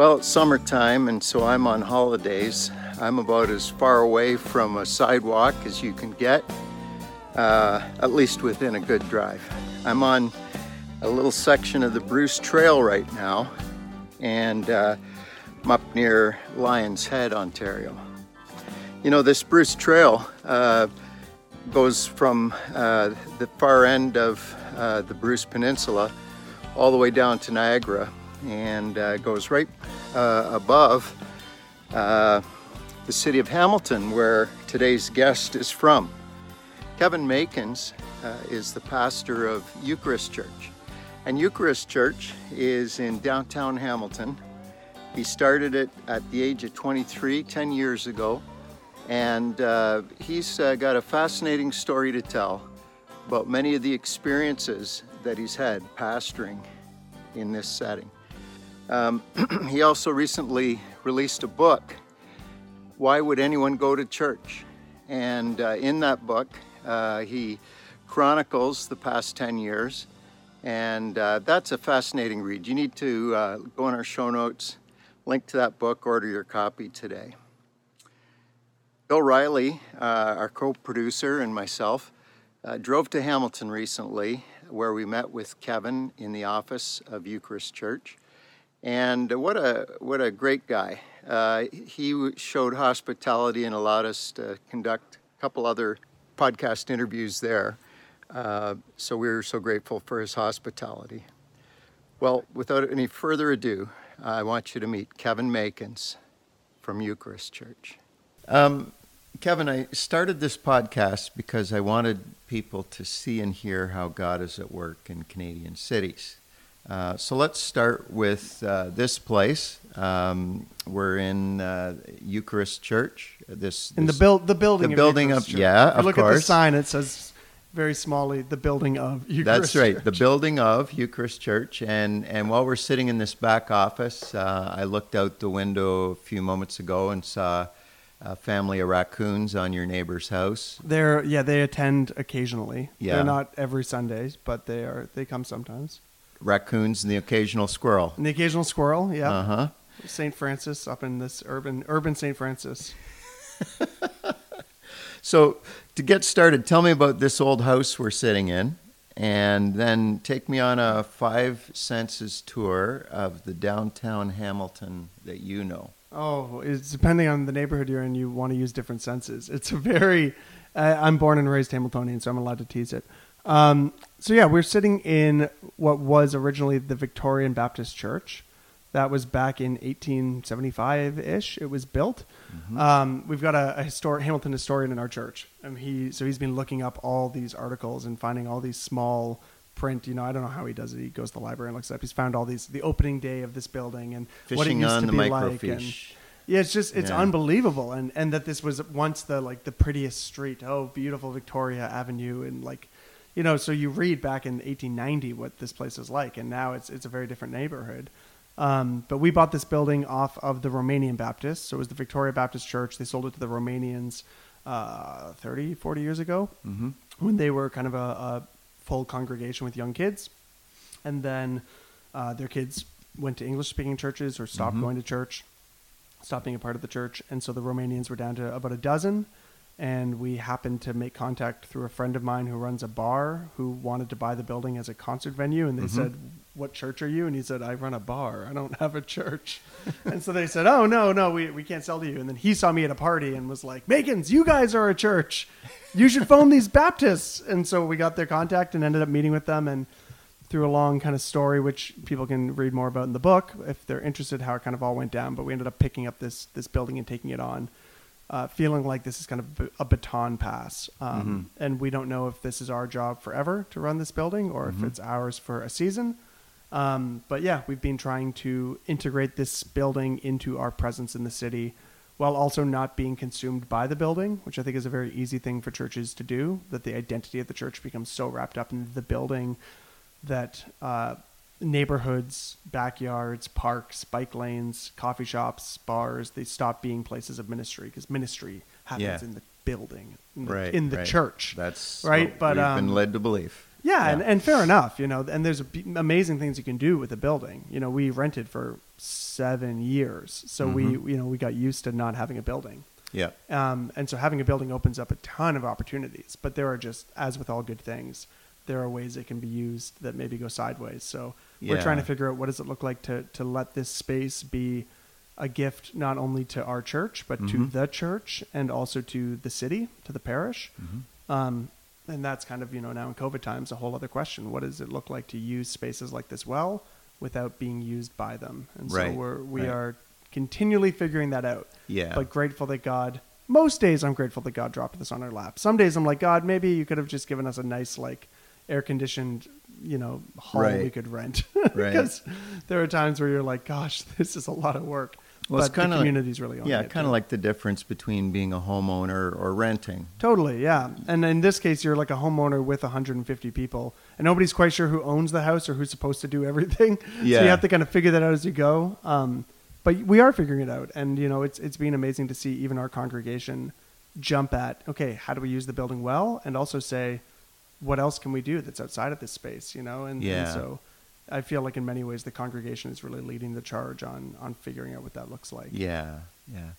Well, it's summertime, and so I'm on holidays. I'm about as far away from a sidewalk as you can get, uh, at least within a good drive. I'm on a little section of the Bruce Trail right now, and uh, I'm up near Lion's Head, Ontario. You know, this Bruce Trail uh, goes from uh, the far end of uh, the Bruce Peninsula all the way down to Niagara and uh, goes right uh, above uh, the city of Hamilton, where today's guest is from. Kevin Makins uh, is the pastor of Eucharist Church. And Eucharist Church is in downtown Hamilton. He started it at the age of 23, 10 years ago. And uh, he's uh, got a fascinating story to tell about many of the experiences that he's had pastoring in this setting. Um, he also recently released a book, Why Would Anyone Go to Church? And uh, in that book, uh, he chronicles the past 10 years. And uh, that's a fascinating read. You need to uh, go in our show notes, link to that book, order your copy today. Bill Riley, uh, our co producer, and myself uh, drove to Hamilton recently where we met with Kevin in the office of Eucharist Church. And what a what a great guy. Uh, he showed hospitality and allowed us to conduct a couple other podcast interviews there. Uh, so we are so grateful for his hospitality. Well, without any further ado, I want you to meet Kevin Makins from Eucharist Church. Um, Kevin, I started this podcast because I wanted people to see and hear how God is at work in Canadian cities. Uh, so let's start with uh, this place. Um, we're in uh, Eucharist Church. This, in the build the building the building of, Church. yeah, if you of look course. at the sign, it says very smallly the building of Eucharist. That's right, Church. the building of Eucharist Church. And and while we're sitting in this back office, uh, I looked out the window a few moments ago and saw a family of raccoons on your neighbor's house. They're yeah they attend occasionally. Yeah. they're not every Sundays, but they are they come sometimes. Raccoons and the occasional squirrel. And the occasional squirrel. Yeah, Uh huh. Saint Francis up in this urban urban Saint Francis. So, to get started, tell me about this old house we're sitting in, and then take me on a five senses tour of the downtown Hamilton that you know. Oh, it's depending on the neighborhood you're in, you want to use different senses. It's a very. Uh, I'm born and raised Hamiltonian, so I'm allowed to tease it. Um, so yeah, we're sitting in what was originally the Victoria Baptist Church. That was back in 1875-ish. It was built. Um, we've got a, a Hamilton historian in our church, and he so he's been looking up all these articles and finding all these small print. You know, I don't know how he does it. He goes to the library and looks it up. He's found all these the opening day of this building and what it used on to the be like. and- yeah, it's just it's Yeah. unbelievable, and and that this was once the like the prettiest street. Oh, beautiful Victoria Avenue, and like, you know, so you read back in 1890 what this place was like, and now it's it's a very different neighborhood. Um, but we bought this building off of the Romanian Baptists, so it was the Victoria Baptist Church. They sold it to the Romanians uh, 30, 40 years ago Mm-hmm. when they were kind of a, a full congregation with young kids, and then uh, their kids went to English speaking churches or stopped Mhm. going to church, stopped being a part of the church, and so the Romanians were down to about a dozen. And we happened to make contact through a friend of mine who runs a bar who wanted to buy the building as a concert venue. And they Mhm. said, What church are you? And he said, I run a bar. I don't have a church. and so they said, Oh, no, no, we, we can't sell to you. And then he saw me at a party and was like, Makins, you guys are a church. You should phone these Baptists. And so we got their contact and ended up meeting with them. And through a long kind of story, which people can read more about in the book if they're interested, how it kind of all went down. But we ended up picking up this this building and taking it on, uh, feeling like this is kind of a baton pass. Um, And we don't know if this is our job forever to run this building or if it's ours for a season. Um, but yeah, we've been trying to integrate this building into our presence in the city while also not being consumed by the building, which I think is a very easy thing for churches to do, that the identity of the church becomes so wrapped up in the building that uh, neighborhoods, backyards, parks, bike lanes, coffee shops, bars, they stop being places of ministry because ministry happens Yeah. in the building, in the, Right. in the right. church. That's right, but, we've um, been led to believe. Yeah, And, Yeah. and fair enough, you know. And there's b- amazing things you can do with a building. You know, we rented for seven years, so we, you know, we got used to not having a building. Yeah. Um, and so having a building opens up a ton of opportunities. But there are just, as with all good things, there are ways it can be used that maybe go sideways. So we're trying to figure out what does it look like to to let this space be a gift not only to our church but to Mhm. the church and also to the city, to the parish. Mm-hmm. Um, and that's kind of you know now in COVID times a whole other question. What does it look like to use spaces like this well without being used by them? And so we're we right. are continually figuring that out Yeah. but grateful that God. Most days I'm grateful that God dropped this on our lap. Some days I'm like, God, maybe you could have just given us a nice like air conditioned, you know, hall Right. we could rent. Right. because there are times where you're like, gosh, this is a lot of work. Well, it's but the kinda like- community's really on yeah, kind of like the difference between being a homeowner or renting. Totally, yeah. And in this case, you're like a homeowner with 150 people, and nobody's quite sure who owns the house or who's supposed to do everything. Yeah. So you have to kind of figure that out as you go. Um, but we are figuring it out, and you know, it's it's been amazing to see even our congregation jump at okay, how do we use the building well, and also say, what else can we do that's outside of this space, you know? And, and Yeah. so. I feel like in many ways the congregation is really leading the charge on on figuring out what that looks like. Yeah, yeah.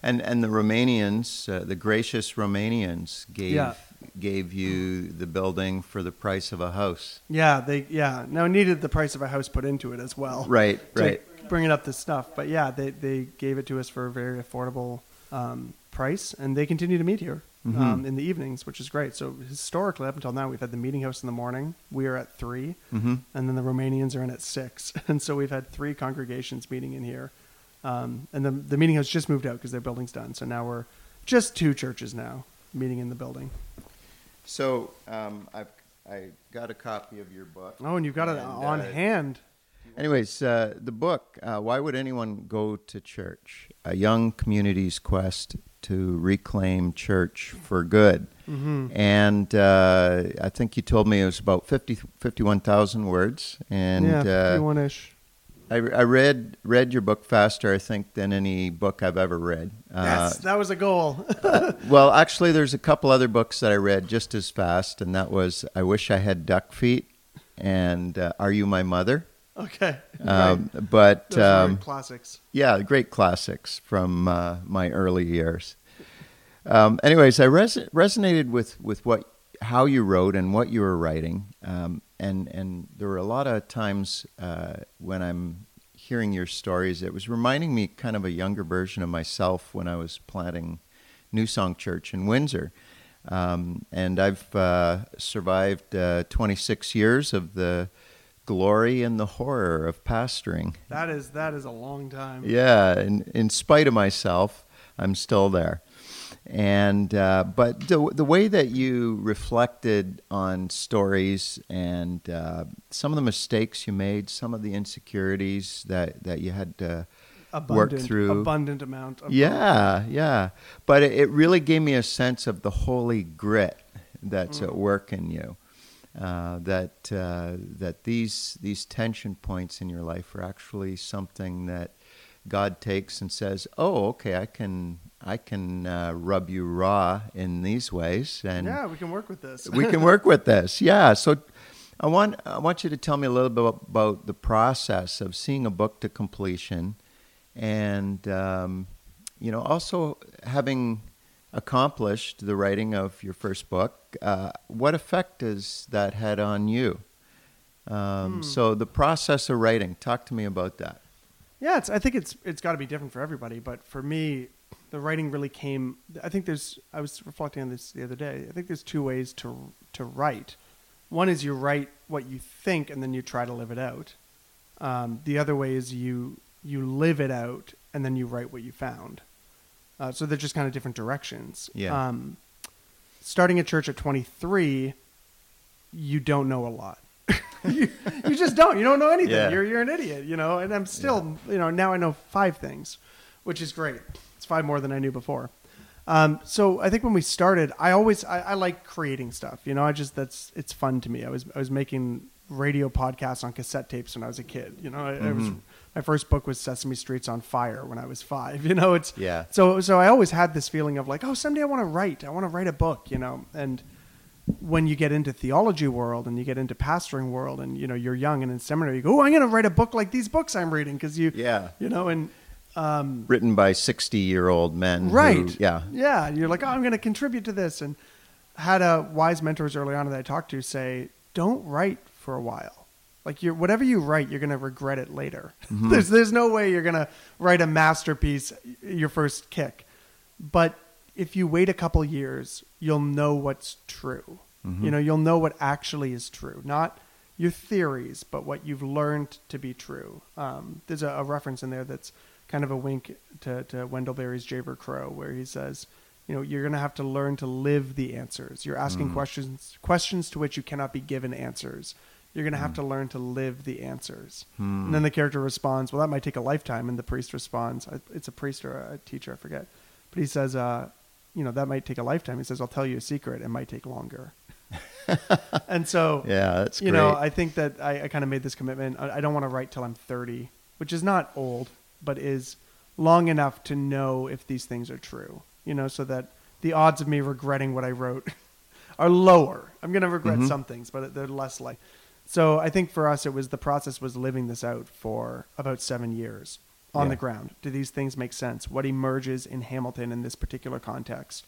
And and the Romanians, uh, the gracious Romanians, gave Yeah. gave you the building for the price of a house. Yeah, they yeah. Now needed the price of a house put into it as well. Right, right. bring it up to stuff. But yeah, they they gave it to us for a very affordable um, price, and they continue to meet here Mhm. um, in the evenings, which is great. So historically, up until now, we've had the meeting house in the morning. We are at three, Mm-hmm. and then the Romanians are in at six, and so we've had three congregations meeting in here. Um, and the the meeting house just moved out because their building's done. So now we're just two churches now meeting in the building. So um, I've I got a copy of your book. Oh, and you've got it on uh, hand. Anyways, uh, the book. Uh, why would anyone go to church? A young community's quest to reclaim church for good. Mm-hmm. And uh, I think you told me it was about 50, 51,000 words. And yeah, uh, fifty-one ish. I, I read read your book faster, I think, than any book I've ever read. Uh, Yes, that was a goal. well, actually, there's a couple other books that I read just as fast, and that was "I Wish I Had Duck Feet" and uh, "Are You My Mother." Okay. Um, But um, classics. yeah, great classics from uh, my early years. Um, anyways, I res- resonated with, with what how you wrote and what you were writing, um, and and there were a lot of times uh, when I'm hearing your stories, it was reminding me kind of a younger version of myself when I was planting New Song Church in Windsor. Um, and I've uh, survived uh, 26 years of the glory and the horror of pastoring. That is that is a long time. Yeah, in, in spite of myself, I'm still there. And uh, but the the way that you reflected on stories and uh, some of the mistakes you made, some of the insecurities that, that you had to work through. abundant amount. Of Yeah, yeah. But it, it really gave me a sense of the holy grit that's at work in you. Uh, that uh, that these these tension points in your life are actually something that God takes and says, "Oh, okay, I can I can uh, rub you raw in these ways, and yeah, we can work with this. we can work with this. Yeah. So I want I want you to tell me a little bit about the process of seeing a book to completion, and um, you know also having accomplished the writing of your first book. Uh, what effect has that had on you? Um, So the process of writing. Talk to me about that. Yeah, it's, I think it's it's got to be different for everybody, but for me, the writing really came. I think there's. I was reflecting on this the other day. I think there's two ways to to write. One is you write what you think, and then you try to live it out. Um, the other way is you you live it out, and then you write what you found. Uh, so they're just kind of different directions. Yeah. Um, starting a church at 23, you don't know a lot. you, you just don't. You don't know anything. Yeah. You're you're an idiot, you know. And I'm still, you know, now I know five things, which is great. It's five more than I knew before. Um, so I think when we started, I always I, I like creating stuff. You know, I just that's it's fun to me. I was I was making radio podcasts on cassette tapes when I was a kid. You know, I, I was Mhm. My first book was Sesame Street's on Fire when I was five. You know, it's Yeah. So so I always had this feeling of like, oh, someday I want to write. I want to write a book. You know, and when you get into theology world and you get into pastoring world and you know you're young and in seminary you go oh i'm going to write a book like these books i'm reading because you Yeah. you know and um, Written by 60 year old men. who- right yeah. yeah you're like oh i'm going to contribute to this and had a wise mentors early on that i talked to say don't write for a while like you're whatever you write you're going to regret it later. Mm-hmm. There's there's no way you're going to write a masterpiece your first kick. But if you wait a couple years you'll know what's true. Mm-hmm. You know you'll know what actually is true not your theories but what you've learned to be true. Um, there's a, a reference in there that's kind of a wink to, to wendell berry's Jayber Crow where he says you know you're going to have to learn to live the answers. You're asking mm. questions questions to which you cannot be given answers you're going to have to learn to live the answers. And then the character responds well that might take a lifetime and the priest responds it's a priest or a teacher i forget. But he says uh, you know that might take a lifetime. He says i'll tell you a secret it might take longer. And so Yeah, that's you great. know i think that i, I kind of made this commitment. I, I don't want to write till i'm 30 which is not old but is long enough to know if these things are true you know so that the odds of me regretting what i wrote are lower. I'm going to regret Mm-hmm. some things but they're less like so i think for us it was the process was living this out for about seven years on Yeah. the ground do these things make sense what emerges in hamilton in this particular context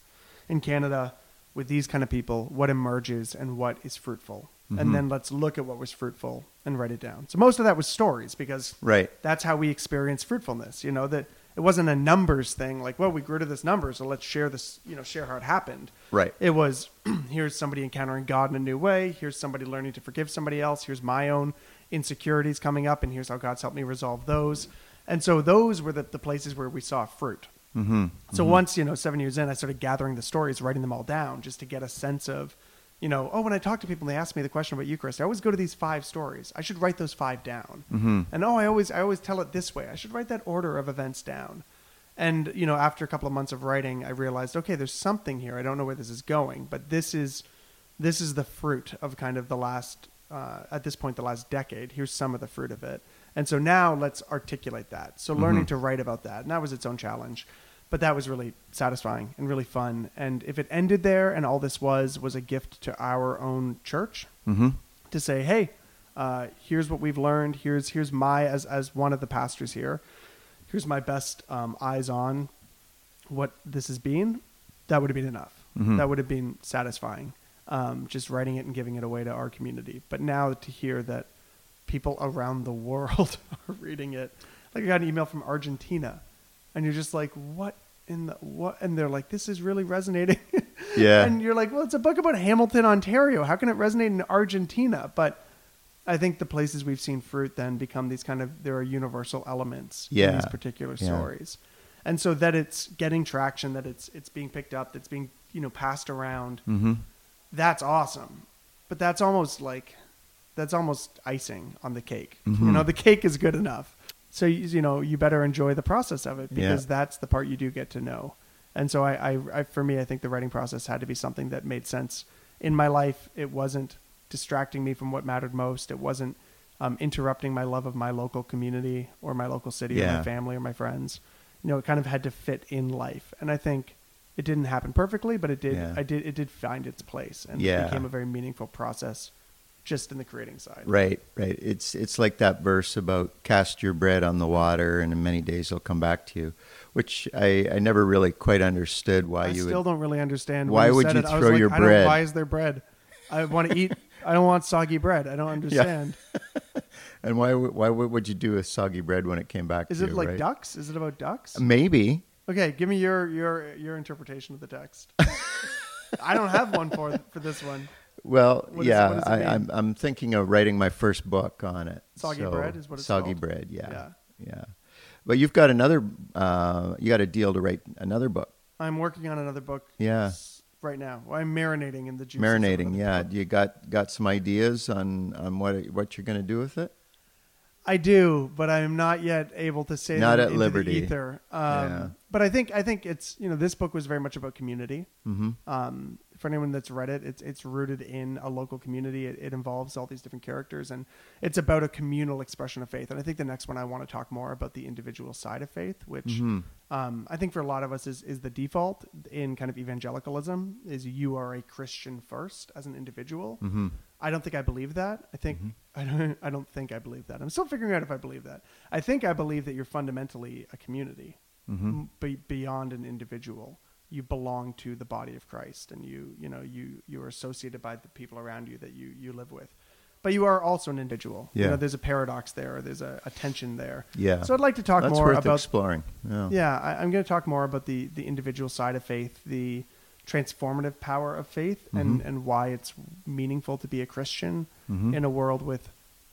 in canada with these kind of people what emerges and what is fruitful Mm-hmm. and then let's look at what was fruitful and write it down so most of that was stories because Right. that's how we experience fruitfulness you know that it wasn't a numbers thing like well we grew to this number so let's share this you know share how it happened Right. it was here's somebody encountering god in a new way here's somebody learning to forgive somebody else here's my own insecurities coming up and here's how god's helped me resolve those and so those were the, the places where we saw fruit Mm-hmm. so once you know seven years in i started gathering the stories writing them all down just to get a sense of you know oh when i talk to people and they ask me the question about eucharist i always go to these five stories. I should write those five down. Mm-hmm. and oh i always i always tell it this way. I should write that order of events down. And you know after a couple of months of writing i realized okay there's something here. I don't know where this is going but this is this is the fruit of kind of the last uh, at this point the last decade. Here's some of the fruit of it. And so now let's articulate that. So learning to write about that and that was its own challenge but that was really satisfying and really fun and if it ended there and all this was was a gift to our own church Mm-hmm. to say, hey, uh, here's what we've learned. Here's here's my as as one of the pastors here. Here's my best um, eyes on what this has been. That would have been enough. Mhm. That would have been satisfying. Um, just writing it and giving it away to our community. But now to hear that people around the world are reading it, like I got an email from Argentina, and you're just like, what in the what? And they're like, this is really resonating. Yeah. and you're like, well, it's a book about Hamilton, Ontario. How can it resonate in Argentina? But I think the places we've seen fruit then become these kind of there are universal elements in these particular Yeah. stories, and so that it's getting traction, that it's it's being picked up, that's being you know passed around. Mm-hmm. That's awesome, but that's almost like that's almost icing on the cake. Mhm. You know, the cake is good enough. So you, you know you better enjoy the process of it because Yeah. that's the part you do get to know. And so I, I, I, for me, I think the writing process had to be something that made sense in my life. It wasn't distracting me from what mattered most. It wasn't um, interrupting my love of my local community or my local city or my family or my friends. You know, it kind of had to fit in life. And I think it didn't happen perfectly, but it did. Yeah. I did. It did find its place, and Yeah. it became a very meaningful process, just in the creating side. Right, right. It's it's like that verse about cast your bread on the water, and in many days it'll come back to you, which I, I never really quite understood why I you still would. don't really understand. Why would you it. Throw like, your I don't, bread? why is there bread? I want to eat. I don't want soggy bread. I don't understand. And why why would would you do a soggy bread when it came back? Is to it you, like right? ducks? Is it about ducks? Uh, maybe. Okay, give me your your your interpretation of the text. I don't have one for for this one. Well, What is- yeah, what I, mean? I'm I'm thinking of writing my first book on it. Soggy So, bread is what it's soggy called? bread. Yeah, Yeah. yeah, But you've got another. Uh, you got a deal to write another book. I'm working on another book. Yeah. Right now, I'm marinating in the juices. of Marinating. Yeah. book. You got got some ideas on on what what you're going to do with it? I do, but I am not yet able to say Not at into the liberty. ether. Um, Yeah. But I think I think it's you know this book was very much about community. Mm-hmm. Um, for anyone that's read it, it's it's rooted in a local community. It, it involves all these different characters, and it's about a communal expression of faith. And I think the next one I want to talk more about the individual side of faith, which Mm-hmm. um, I think for a lot of us is is the default in kind of evangelicalism is you are a Christian first as an individual. Mm-hmm. I don't think I believe that. I think I don't. I don't think I believe that. I'm still figuring out if I believe that. I think I believe that you're fundamentally a community, Mm-hmm. m- be, beyond an individual. You belong to the body of Christ, and you you know you you are associated by the people around you that you you live with. But you are also an individual. You Yeah. know, there's a paradox there. There's a, a tension there. Yeah. So I'd like to talk That's more worth about exploring. Yeah. yeah, I, I'm going to talk more about the the individual side of faith, the transformative power of faith, and Mhm. and why it's meaningful to be a Christian Mhm. in a world with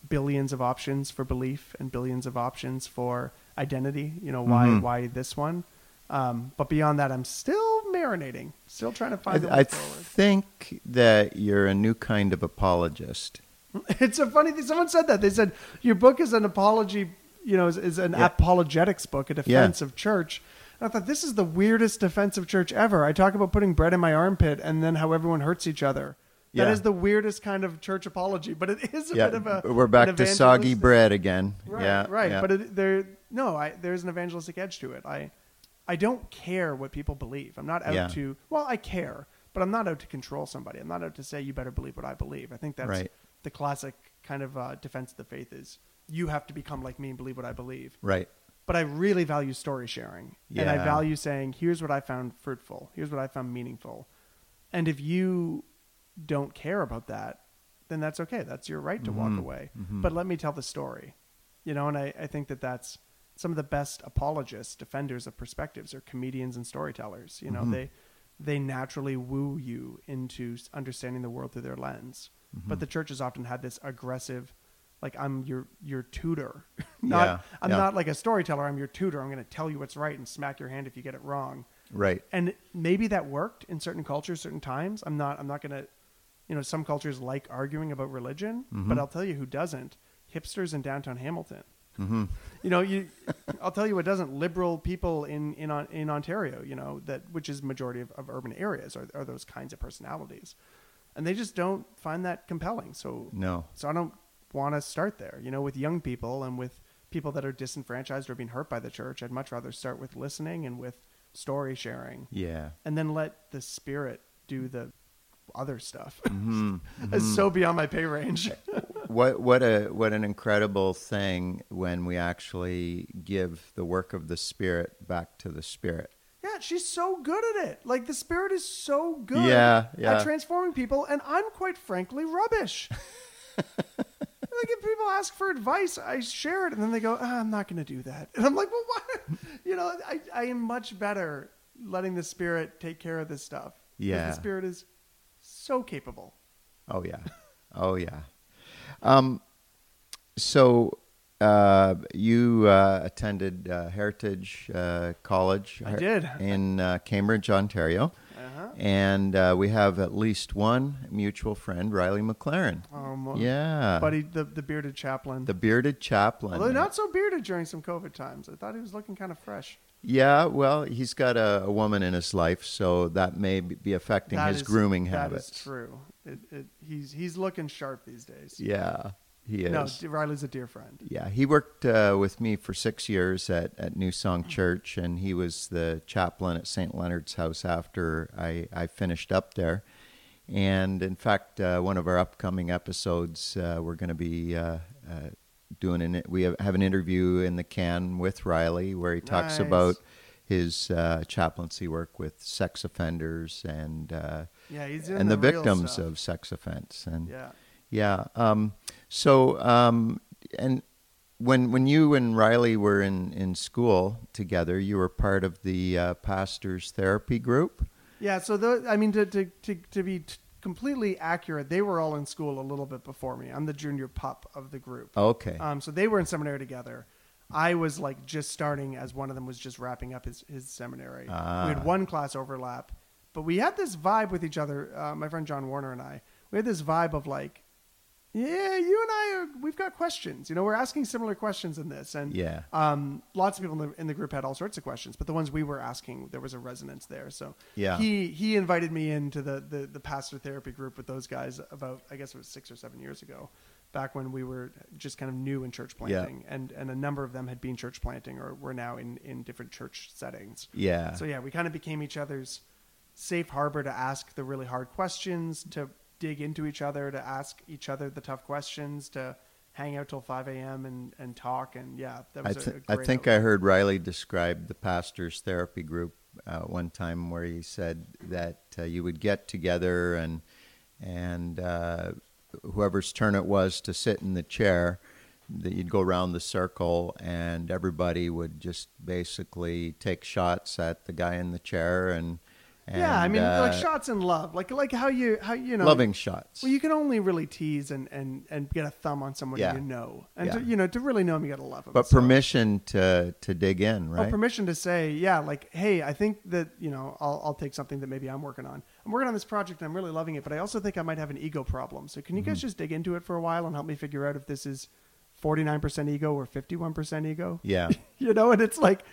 billions of options for belief and billions of options for identity. You know why Mhm. why this one? Um, but beyond that, I'm still marinating, still trying to I, find the I forward. think that you're a new kind of apologist. It's a funny thing. Someone said that. They said your book is an apology, you know, is, is an Yeah. apologetics book, a defense of church. And I thought this is the weirdest defense of church ever. I talk about putting bread in my armpit and then how everyone hurts each other. That Yeah. is the weirdest kind of church apology, but it is a yeah, bit of a. we're back to soggy bread again. Right, yeah, right. yeah. But it, there, no, I, there's an evangelistic edge to it. I, I don't care what people believe. I'm not out Yeah. to. Well, I care, but I'm not out to control somebody. I'm not out to say you better believe what I believe. I think that's Right. the classic kind of uh, defense of the faith is you have to become like me and believe what I believe. right. But I really value story sharing, and I value saying, "Here's what I found fruitful. Here's what I found meaningful." And if you don't care about that, then that's okay. That's your right to walk Mhm. away. Mhm. But let me tell the story, you know. And I, I think that that's some of the best apologists, defenders of perspectives, are comedians and storytellers. You know, Mhm. they they naturally woo you into understanding the world through their lens. Mm-hmm. But the church has often had this aggressive, like I'm your your tutor, not Yeah, I'm yeah. not like a storyteller. I'm your tutor. I'm going to tell you what's right and smack your hand if you get it wrong. Right. And maybe that worked in certain cultures, certain times. I'm not. I'm not going to. You know, some cultures like arguing about religion, Mhm. but I'll tell you who doesn't: hipsters in downtown Hamilton. Mm-hmm. You know, you. I'll tell you what doesn't. Liberal people in in in Ontario, you know, that which is majority of, of urban areas are, are those kinds of personalities, and they just don't find that compelling. So No. so I don't want to start there. You know, with young people and with people that are disenfranchised or being hurt by the church, I'd much rather start with listening and with story sharing, Yeah. and then let the spirit do the other stuff. Mm-hmm. It's so beyond my pay range. what what a what an incredible thing when we actually give the work of the spirit back to the spirit. yeah, she's so good at it. Like the spirit is so good Yeah, yeah. at transforming people, and I'm quite frankly rubbish. like if people ask for advice, I share it, and then they go, "Ah, "I'm not going to do that," and I'm like, "Well, what?" You know, I, I am much better letting the spirit take care of this stuff. Yeah. the spirit is so capable. Oh yeah. Oh yeah. Um, so uh, you uh, attended uh, Heritage uh, College. I did. in uh, Cambridge, Ontario, Uh-huh. and uh, we have at least one mutual friend, Riley McLaren. Um, Yeah, buddy, the the bearded chaplain. the bearded chaplain. Although not so bearded during some COVID times, I thought he was looking kind of fresh. Yeah, well, he's got a, a woman in his life, so that may be affecting That his is- grooming That habits. That is true. It, it, he's he's looking sharp these days. Yeah, he is. No, Riley's a dear friend. Yeah, he worked uh, with me for six years at, at New Song Church, and he was the chaplain at St. Leonard's House after I, I finished up there. And in fact, uh, one of our upcoming episodes, uh, we're going to be uh, uh, doing an we have, have an interview in the can with Riley where he talks Nice. about his uh, chaplaincy work with sex offenders and uh, Yeah, he's and the, real victims of sex offense and Yeah. yeah. Um, so, um, and when when you and Riley were in, in school together, you were part of the uh, pastors therapy group. Yeah, so the, I mean, to, to, to, to be t- completely accurate, they were all in school a little bit before me. I'm the junior pup of the group. Okay. Um, so they were in seminary together. I was like just starting as one of them was just wrapping up his, his seminary. Ah. We had one class overlap, but we had this vibe with each other. Uh, my friend John Warner and I, we had this vibe of like, yeah, you and I are, we've got questions. You know, we're asking similar questions in this, and Yeah. um, lots of people in the, in the group had all sorts of questions, but the ones we were asking, there was a resonance there. So Yeah. he he invited me into the, the the pastor therapy group with those guys about I guess it was six or seven years ago, back when we were just kind of new in church Yeah. planting, and and a number of them had been church planting or were now in in different church settings. Yeah. So yeah, we kind of became each other's safe harbor to ask the really hard questions, to dig into each other, to ask each other the tough questions, to hang out till five a.m. and and talk. And yeah, that I, was th- a I great think outlet. I heard Riley describe the pastor's therapy group uh, one time where he said that uh, you would get together and and uh, whoever's turn it was to sit in the chair, that you'd go around the circle and everybody would just basically take shots at the guy in the chair and, and yeah, I mean, like uh, shots in love, like like how you how you know loving shots. Well, you can only really tease and and and get a thumb on someone Yeah. you know, and Yeah. to, you know to really know them, you got to love them. but permission to to dig in, Oh, right? permission to say, yeah, like, hey, I think that you know, I'll, I'll take something that maybe I'm working on. I'm working on this project and I'm really loving it, but I also think I might have an ego problem. So can you Mm-hmm. guys just dig into it for a while and help me figure out if this is 49% ego or 51% ego? yeah, you know, and it's like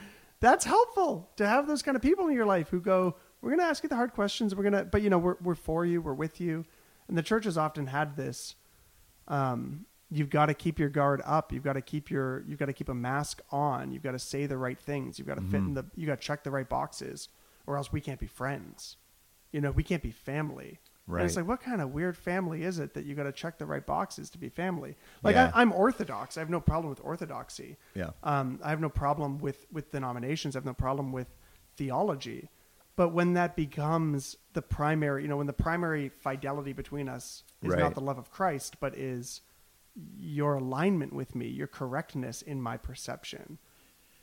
that's helpful to have those kind of people in your life who go, we're going to ask you the hard questions. We're going to, but you know, we're, we're for you. We're with you. And the church has often had this, um, you've got to keep your guard up. You've got to keep your, you've got to keep a mask on. You've got to say the right things. You've got to fit in the, you got to check the right boxes or else we can't be friends. You know, we can't be family. And it's like, what kind of weird family is it that you got to check the right boxes to be family? Like, Yeah. I, I'm Orthodox. I have no problem with orthodoxy. yeah, Um, I have no problem with, with denominations. I have no problem with theology. But when that becomes the primary, you know, when the primary fidelity between us is Right. not the love of Christ, but is your alignment with me, your correctness in my perception,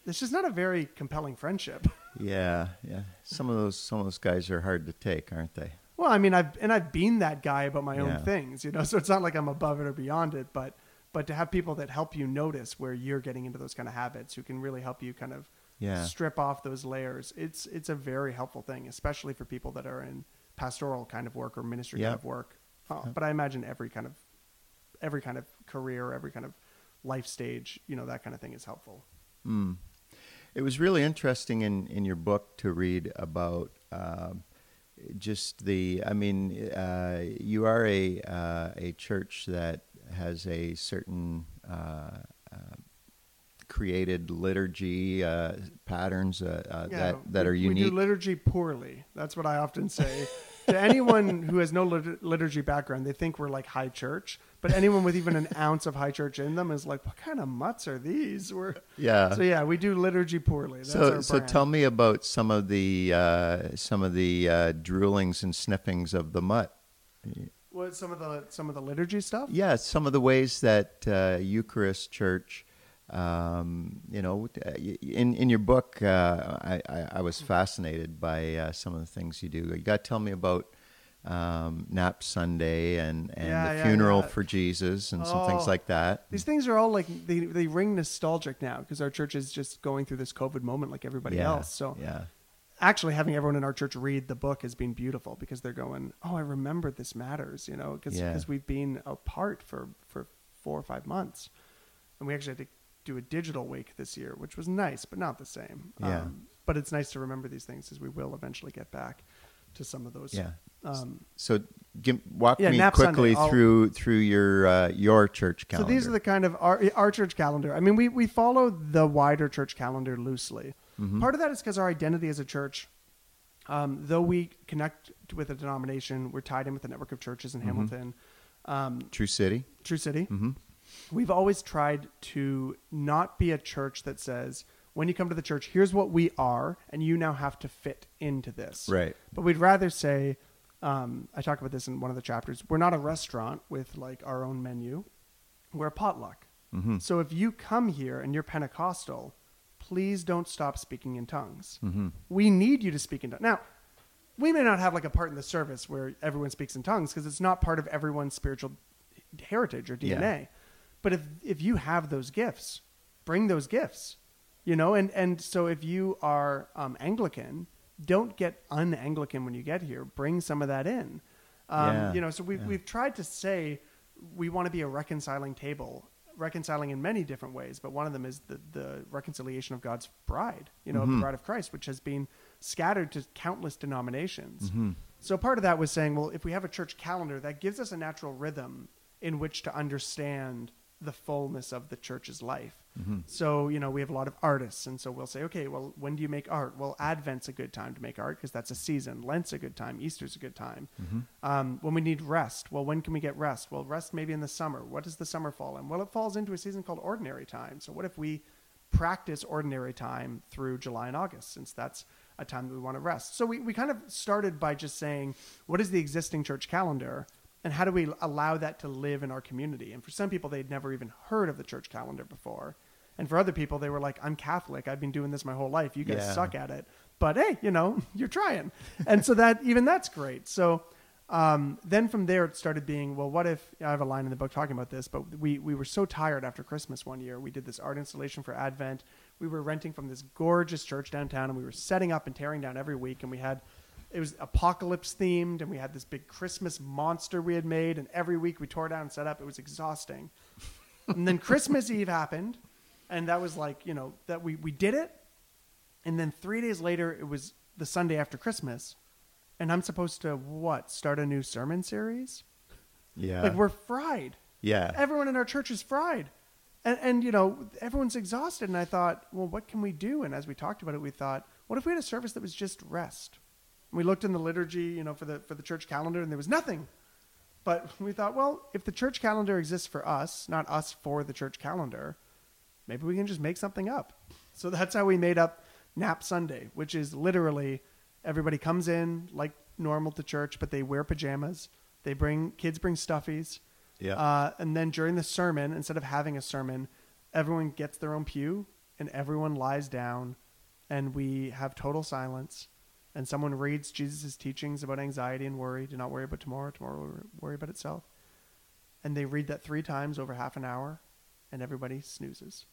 this is not a very compelling friendship. yeah, yeah. Some of those some of those guys are hard to take, aren't they? Well, I mean, I've and I've been that guy about my Yeah. own things, you know. So it's not like I'm above it or beyond it, but but to have people that help you notice where you're getting into those kind of habits, who can really help you kind of Yeah. strip off those layers, it's it's a very helpful thing, especially for people that are in pastoral kind of work or ministry Yeah. kind of work. Uh, but I imagine every kind of every kind of career, every kind of life stage, you know, that kind of thing is helpful. Mm. It was really interesting in, in your book to read about um, just the. I mean, uh, you are a uh, a church that has a certain uh, uh, created liturgy uh, patterns uh, uh, that that we- are unique. We do liturgy poorly. That's what I often say. to anyone who has no lit- liturgy background, they think we're like high church. But anyone with even an ounce of high church in them is like, what kind of mutts are these? We're yeah. so yeah, we do liturgy poorly. That's So, so tell me about some of the uh, some of the uh, droolings and sniffings of the mutt. what some of the some of the liturgy stuff. Yeah, some of the ways that uh, Eucharist Church, um, you know, uh, in in your book, uh, I, I, I was fascinated by uh, some of the things you do. You got to tell me about um, Nap Sunday and and Yeah, the yeah, funeral yeah. for Jesus and some things Oh. like that. These things are all like they they ring nostalgic now because our church is just going through this COVID moment like everybody else. So yeah, actually having everyone in our church read the book has been beautiful because they're going, "Oh, I remember this matters," you know, because we've been apart for for four or five months, and we actually had to do a digital wake this year, which was nice, but not the same. Yeah. Um, but it's nice to remember these things as we will eventually get back to some of those. yeah. Um, So, give, walk Yeah, me Nap quickly Sunday, through through your uh, your church calendar. So these are the kind of our, our church calendar. I mean, we, we follow the wider church calendar loosely. Mm-hmm. Part of that is because our identity as a church, um, though we connect with a denomination, we're tied in with a network of churches Mm-hmm. in Hamilton, um, True City. True City. hmm We've always tried to not be a church that says, when you come to the church, here's what we are, and you now have to fit into this. Right. But we'd rather say, um, I talk about this in one of the chapters. We're not a restaurant with like our own menu. We're a potluck. hmm So if you come here and you're Pentecostal, please don't stop speaking in tongues. hmm We need you to speak in tongues. Now, we may not have like a part in the service where everyone speaks in tongues because it's not part of everyone's spiritual heritage or DNA. Yeah. But if if you have those gifts, bring those gifts. You know, and and so if you are um, Anglican, don't get un-Anglican when you get here. Bring some of that in. Um, Yeah, You know, so we've yeah. we've tried to say we want to be a reconciling table, reconciling in many different ways, but one of them is the, the reconciliation of God's bride, you know, Mm-hmm. the bride of Christ, which has been scattered to countless denominations. Mm-hmm. So part of that was saying, well, if we have a church calendar, that gives us a natural rhythm in which to understand the fullness of the church's life. Mm-hmm. So, you know, we have a lot of artists. And so we'll say, okay, well, when do you make art? Well, Advent's a good time to make art because that's a season. Lent's a good time. Easter's a good time. Um, when we need rest, well, when can we get rest? Well, rest maybe in the summer. What does the summer fall in? Well, it falls into a season called ordinary time. So, what if we practice ordinary time through July and August, since that's a time that we want to rest? So, we, we kind of started by just saying, what is the existing church calendar? And how do we allow that to live in our community? And for some people, they'd never even heard of the church calendar before. And for other people, they were like, I'm Catholic. I've been doing this my whole life. You guys Yeah. suck at it. But hey, you know, you're trying. and so that, even that's great. So um, then from there, it started being, well, what if, I have a line in the book talking about this, but we, we were so tired after Christmas one year. We did this art installation for Advent. We were renting from this gorgeous church downtown, and we were setting up and tearing down every week. And we had, it was apocalypse themed, and we had this big Christmas monster we had made. And every week we tore down and set up. It was exhausting. and then Christmas Eve happened, and that was like, you know, that we, we did it. And then three days later, it was the Sunday after Christmas. And I'm supposed to, what, start a new sermon series? Yeah. Like, we're fried. yeah. Everyone in our church is fried. And, and, you know, everyone's exhausted. And I thought, well, what can we do? And as we talked about it, we thought, what if we had a service that was just rest? We looked in the liturgy, you know, for the, for the church calendar, and there was nothing. But we thought, well, if the church calendar exists for us, not us for the church calendar, maybe we can just make something up. So that's how we made up Nap Sunday, which is literally everybody comes in like normal to church, but they wear pajamas. They bring kids bring stuffies. Yeah. Uh, and then during the sermon, instead of having a sermon, everyone gets their own pew and everyone lies down, and we have total silence. And someone reads Jesus' teachings about anxiety and worry. Do not worry about tomorrow. Tomorrow will worry about itself. And they read that three times over half an hour, and everybody snoozes.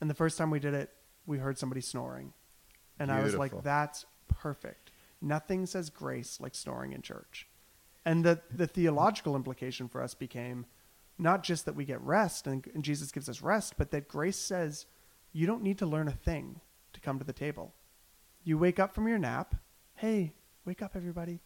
And the first time we did it, we heard somebody snoring. And I was like, that's perfect. Nothing says grace like snoring in church. And the, the theological implication for us became not just that we get rest and, and Jesus gives us rest, but that grace says you don't need to learn a thing to come to the table. You wake up from your nap. Hey, wake up, everybody.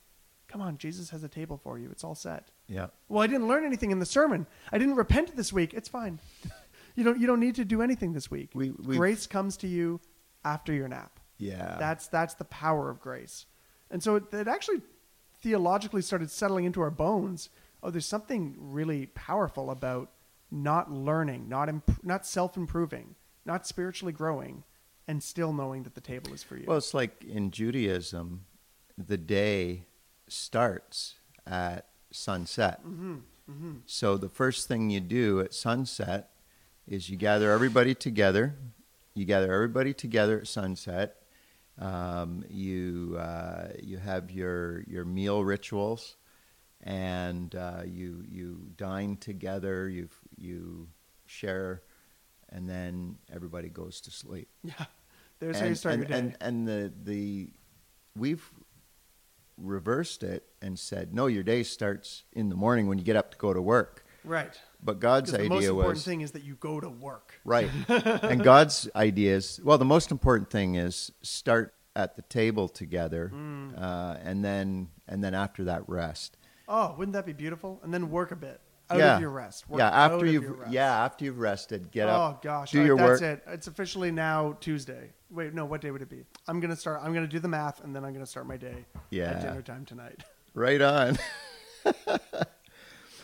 Come on, Jesus has a table for you. It's all set. yeah. Well, I didn't learn anything in the sermon. I didn't repent this week. It's fine. you don't you don't need to do anything this week. We- grace comes to you after your nap. Yeah. That's that's the power of grace. And so it, it actually theologically started settling into our bones. Oh, there's something really powerful about not learning, not imp- not self-improving, not spiritually growing and still knowing that the table is for you. Well, it's like in Judaism, the day starts at sunset. So the first thing you do at sunset is you gather everybody together. You gather everybody together at sunset. Um, you uh, you have your your meal rituals, and uh, you you dine together. You you share, and then everybody goes to sleep yeah. There's how you start and, your day. and, and the the we've reversed it and said no your day starts in the morning when you get up to go to work right. but god's Because the most important was thing is that you go to work. right and god's idea is well the most important thing is start at the table together Mm. uh, and then and then after that rest Oh, wouldn't that be beautiful? And then work a bit out yeah of your rest. Work yeah after you've yeah after you've rested get oh up Oh gosh, do right, your that's work it. It's officially now Tuesday. Wait, no, what day would it be? I'm gonna start. I'm gonna do the math, and then I'm gonna start my day Yeah. at dinner time tonight. Right on.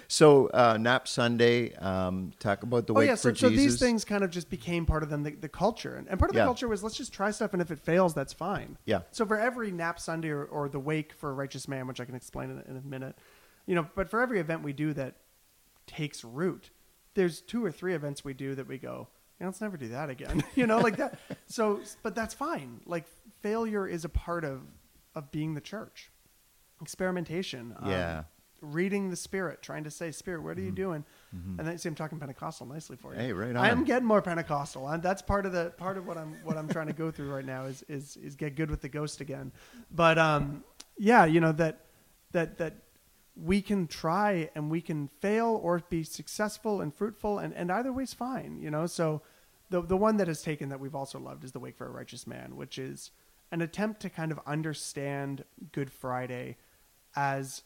so uh, nap Sunday. Um, talk about the oh wake yeah, for so, so Jesus. these things kind of just became part of them, the, the culture, and, and part of the Yeah. culture was let's just try stuff, and if it fails, that's fine. Yeah. So for every nap Sunday or, or the wake for a righteous man, which I can explain in, in a minute, you know, but for every event we do that takes root, there's two or three events we do that we go, "Yeah, let's never do that again. you know, like that. So, but that's fine. Like failure is a part of of being the church. Experimentation. um, Yeah. reading the Spirit, trying to say, Spirit, what are you doing? And then see, I'm talking Pentecostal nicely for you. Mm-hmm. Hey, right on. I'm getting more Pentecostal. and that's part of the part of what I'm what I'm trying to go through right now is is is get good with the ghost again. But um, yeah, you know that that that we can try and we can fail or be successful and fruitful, and, and either way's fine, you know? So the, the one that has taken that we've also loved is The Wake for a Righteous Man, which is an attempt to kind of understand Good Friday as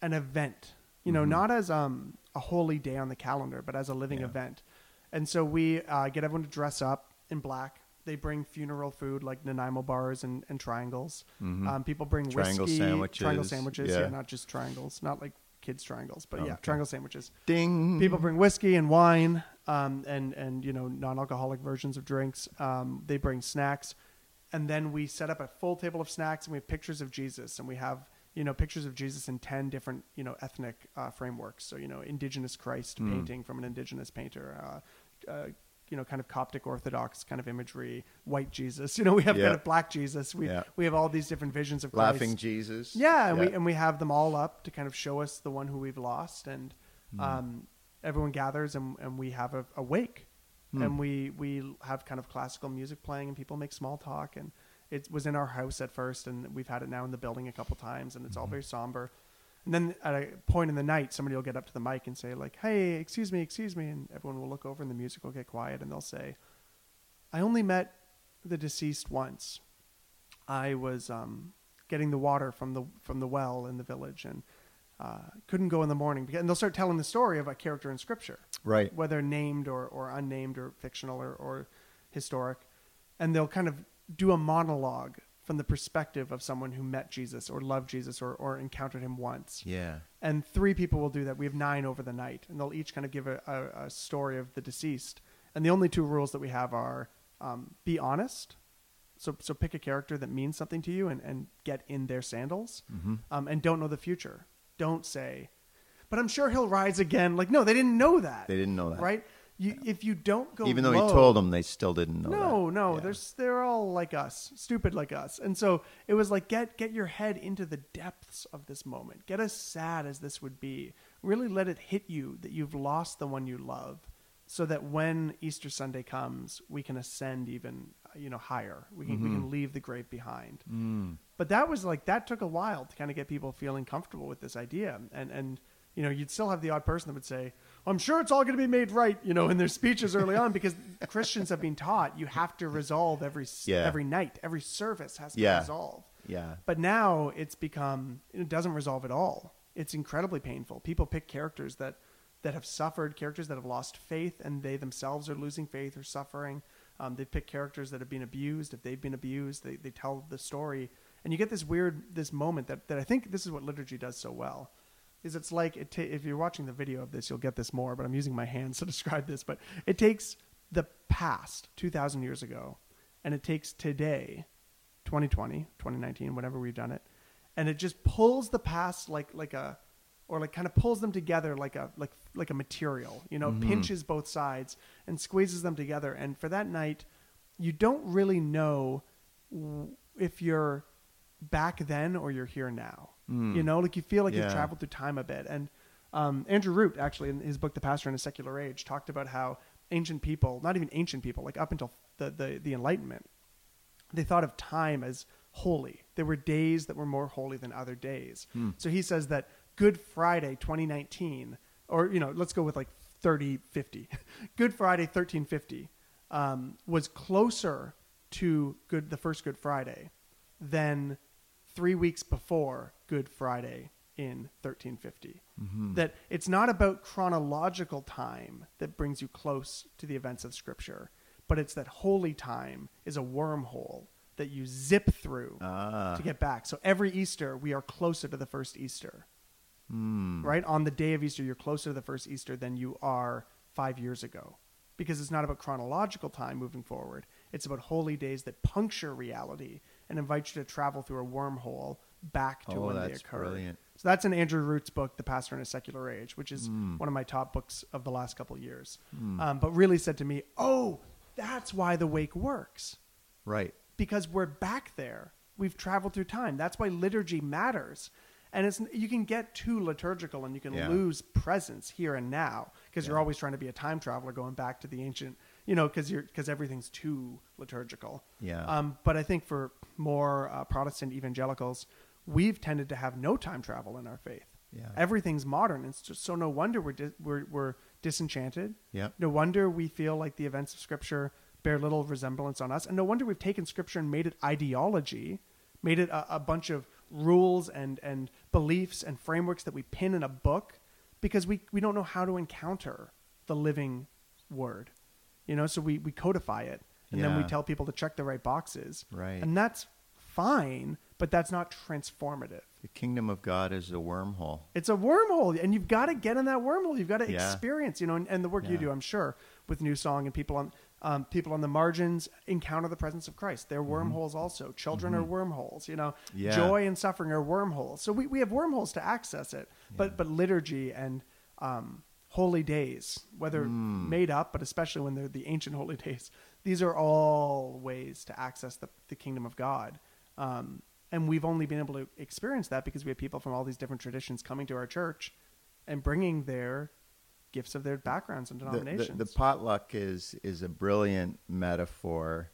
an event, you know, not as um, a holy day on the calendar, but as a living Yeah. event. And so we uh, get everyone to dress up in black. They bring funeral food like Nanaimo bars and, and triangles. Um, people bring Mm-hmm. Triangle whiskey, sandwiches, triangle sandwiches, yeah. yeah. not just triangles, not like kids triangles, but Oh, yeah, okay. triangle sandwiches. Ding. People bring whiskey and wine, um, and and you know non-alcoholic versions of drinks. Um, they bring snacks, and then we set up a full table of snacks, and we have pictures of Jesus, and we have you know pictures of Jesus in ten different you know ethnic uh, frameworks. So you know indigenous Christ painting from an indigenous painter. Uh, uh, you know, kind of Coptic Orthodox kind of imagery, white Jesus. You know, we have Yeah. kind of black Jesus. We Yeah. we have all these different visions of Christ. Laughing Jesus. Yeah, and we and we have them all up to kind of show us the one who we've lost, and Hmm. um, everyone gathers and, and we have a, a wake, Hmm. and we we have kind of classical music playing, and people make small talk, and it was in our house at first, and we've had it now in the building a couple times, and it's Hmm. all very somber. And then at a point in the night, somebody will get up to the mic and say like, "Hey, excuse me, excuse me," and everyone will look over, and the music will get quiet, and they'll say, "I only met the deceased once." I was um, getting the water from the from the well in the village and uh, couldn't go in the morning. Because, and they'll start telling the story of a character in Scripture, Right. whether named or, or unnamed or fictional or, or historic, and they'll kind of do a monologue from the perspective of someone who met Jesus or loved Jesus or, or encountered him once. Yeah. And three people will do that. We have nine over the night, and they'll each kind of give a, a, a story of the deceased. And the only two rules that we have are um, be honest. So, so pick a character that means something to you and, and get in their sandals. Mm-hmm. Um, and don't know the future. Don't say, but I'm sure he'll rise again. Like, no, they didn't know that. They didn't know that. Right? You, if you don't go Even though low- he told them, they still didn't know. no, that. no, Yeah. there's they're all like us, stupid like us. And so it was like get get your head into the depths of this moment. Get as sad as this would be. Really let it hit you that you've lost the one you love so that when Easter Sunday comes, we can ascend even uh, you know higher. We can we can leave the grave behind. Mm. But that was like that took a while to kind of get people feeling comfortable with this idea, and and you know you'd still have the odd person that would say, "I'm sure it's all going to be made right," you know, in their speeches early on because Christians have been taught you have to resolve every Yeah. every night, every service has to Yeah. resolve. Yeah. But now it's become it doesn't resolve at all. It's incredibly painful. People pick characters that that have suffered, characters that have lost faith, and they themselves are losing faith or suffering. Um, they pick characters that have been abused. If they've been abused, they, they tell the story, and you get this weird this moment that, that I think this is what liturgy does so well. Is it's like it ta- if you're watching the video of this, you'll get this more. But I'm using my hands to describe this. But it takes the past, 2,000 years ago, and it takes today, 2020, 2019, whenever we've done it, and it just pulls the past like like a or like kind of pulls them together like a like like a material, you know, mm-hmm. pinches both sides and squeezes them together. And for that night, you don't really know if you're back then or you're here now. Mm. You know, like you feel like Yeah. you've traveled through time a bit. And um, Andrew Root, actually, in his book *The Pastor in a Secular Age*, talked about how ancient people, not even ancient people, like up until the the, the Enlightenment, they thought of time as holy. There were days that were more holy than other days. So he says that Good Friday 2019, or, you know, let's go with like 3050. Good Friday 1350 um, was closer to good the first Good Friday than three weeks before Good Friday in 1350. That it's not about chronological time that brings you close to the events of Scripture, but it's that holy time is a wormhole that you zip through Ah. to get back. So every Easter, we are closer to the first Easter. Mm. Right? On the day of Easter, you're closer to the first Easter than you are five years ago. Because it's not about chronological time moving forward. It's about holy days that puncture reality and invite you to travel through a wormhole back to Oh, when they occurred. brilliant. So that's in Andrew Root's book, The Pastor in a Secular Age, which is Mm. one of my top books of the last couple of years. Hmm. Um, but really said to me, oh, that's why the wake works Right. because we're back there. We've traveled through time. That's why liturgy matters. And it's you can get too liturgical and you can Yeah. lose presence here and now because you're always trying to be a time traveler going back to the ancient, you know, because you're because everything's too liturgical. Yeah. Um, but I think for more uh, Protestant evangelicals, we've tended to have no time travel in our faith. Yeah. Everything's modern. It's just so no wonder we're di- we're we're disenchanted. Yep. No wonder we feel like the events of Scripture bear little resemblance on us, and no wonder we've taken Scripture and made it ideology, made it a, a bunch of rules and and beliefs and frameworks that we pin in a book, because we we don't know how to encounter the living Word, you know. So we we codify it, and then we tell people to check the right boxes, Right. And that's fine, but that's not transformative. The kingdom of God is a wormhole. It's a wormhole, and you've got to get in that wormhole. You've got to Yeah. experience, you know, and, and the work you do, I'm sure, with New Song and people on um, people on the margins encounter the presence of Christ. They're wormholes also. Children are wormholes. You know, Mm-hmm. Yeah. joy and suffering are wormholes. So we, we have wormholes to access it. But but liturgy and um, holy days, whether Mm. made up, but especially when they're the ancient holy days, these are all ways to access the, the kingdom of God. Um, and we've only been able to experience that because we have people from all these different traditions coming to our church and bringing their gifts of their backgrounds and The, the, denominations. the potluck is is a brilliant metaphor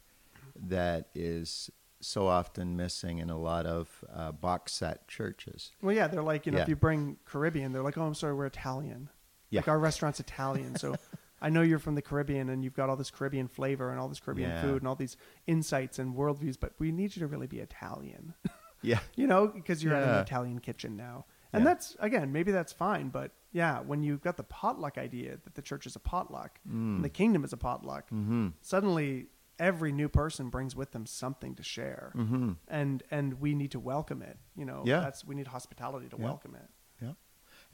that is so often missing in a lot of uh, box set churches. well, yeah, they're like, you know, if you bring Caribbean, they're like, oh, I'm sorry, we're Italian. Yeah. Like our restaurant's Italian. So I know you're from the Caribbean and you've got all this Caribbean flavor and all this Caribbean Yeah. food and all these insights and worldviews, but we need you to really be Italian. Yeah. you know, because you're in Yeah. an Italian kitchen now. And Yeah. that's again, maybe that's fine, but yeah, when you've got the potluck idea that the church is a potluck Mm. and the kingdom is a potluck, Mm-hmm. suddenly every new person brings with them something to share, Mm-hmm. and and we need to welcome it. You know, Yeah. that's we need hospitality to Yeah. welcome it.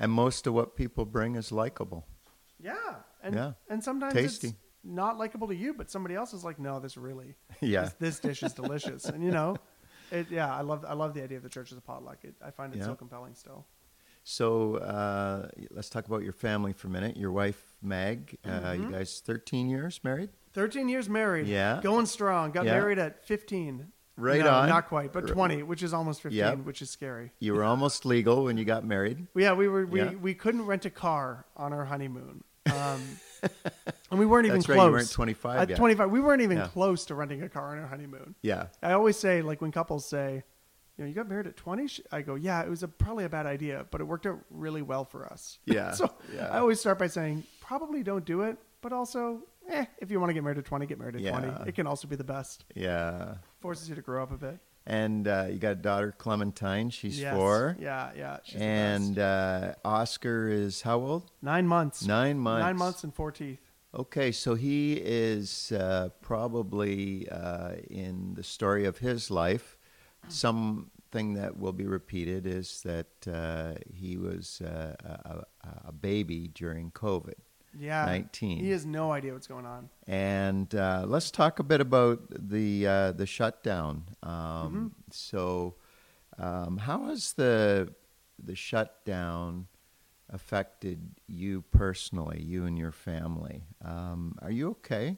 And most of what people bring is likable. Yeah, and Yeah. and sometimes Tasty. it's not likable to you, but somebody else is like, no, this really, Yeah. this, this dish is delicious, and you know, it. Yeah, I love I love the idea of the church as a potluck. It, I find it Yeah. so compelling still. So uh, let's talk about your family for a minute. Your wife, Meg, uh, Mm-hmm. you guys 13 years married? 13 years married. Yeah. Going strong. Got Yeah. married at 15. Right No, on. Not quite, but 20, which is almost 15, Yep. which is scary. You were almost legal when you got married. Yeah, we were we, Yeah. we couldn't rent a car on our honeymoon. Um, and we weren't even That's right, close. you weren't 25 At yet. 25, we weren't even Yeah. close to renting a car on our honeymoon. Yeah. I always say, like when couples say, you know, you got married at 20, I go, yeah, it was a, probably a bad idea, but it worked out really well for us. Yeah, so yeah. I always start by saying, probably don't do it, but also, eh, if you want to get married at 20, get married at Yeah. 20. It can also be the best. Yeah. Forces you to grow up a bit. And uh, you got a daughter, Clementine. She's Yes. four. Yeah, yeah. She's the and best. uh, Oscar is how old? nine months. Nine months. Nine months and four teeth. Okay, so he is uh, probably uh, in the story of his life. Something that will be repeated is that uh, he was uh, a, a- a baby during COVID. Yeah. 19. He has no idea what's going on. And uh, let's talk a bit about the uh, the shutdown. Um, So, um, how has the the shutdown affected you personally, you and your family? Um, are you okay?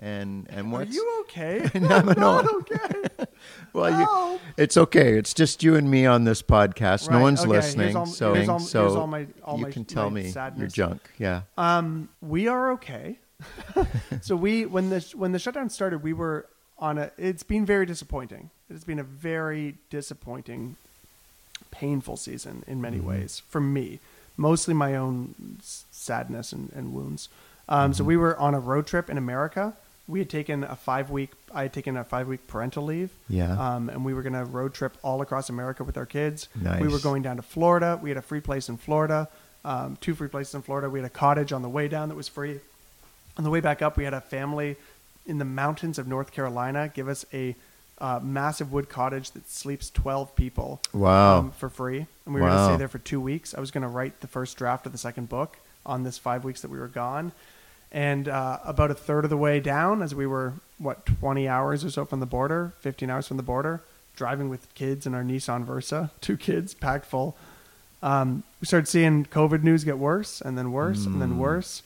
And and Are you okay? No, I'm not okay. well, you, it's okay. It's just you and me on this podcast. no one's okay, listening, all- so here's all- so all my- all you my- can tell me your sadness. junk. Yeah. Um, we are okay. so we when the when the shutdown started, we were on a. It's been very disappointing. It's been a very disappointing, painful season in many ways for me. Mostly my own sadness and, and wounds. Um, So we were on a road trip in America. We had taken a five week. I had taken a five week parental leave. Yeah. Um, and we were going to road trip all across America with our kids. Nice. We were going down to Florida. We had a free place in Florida, um, two free places in Florida. We had a cottage on the way down that was free. On the way back up, we had a family in the mountains of North Carolina give us a uh, massive wood cottage that sleeps 12 people Wow. um, for free. And we were going to stay there for two weeks. I was going to write the first draft of the second book on this five weeks that we were gone. And uh, about a third of the way down, as we were, what, 20 hours or so from the border, 15 hours from the border, driving with kids in our Nissan Versa, two kids packed full, um, we started seeing COVID news get worse and then worse and Mm. then worse.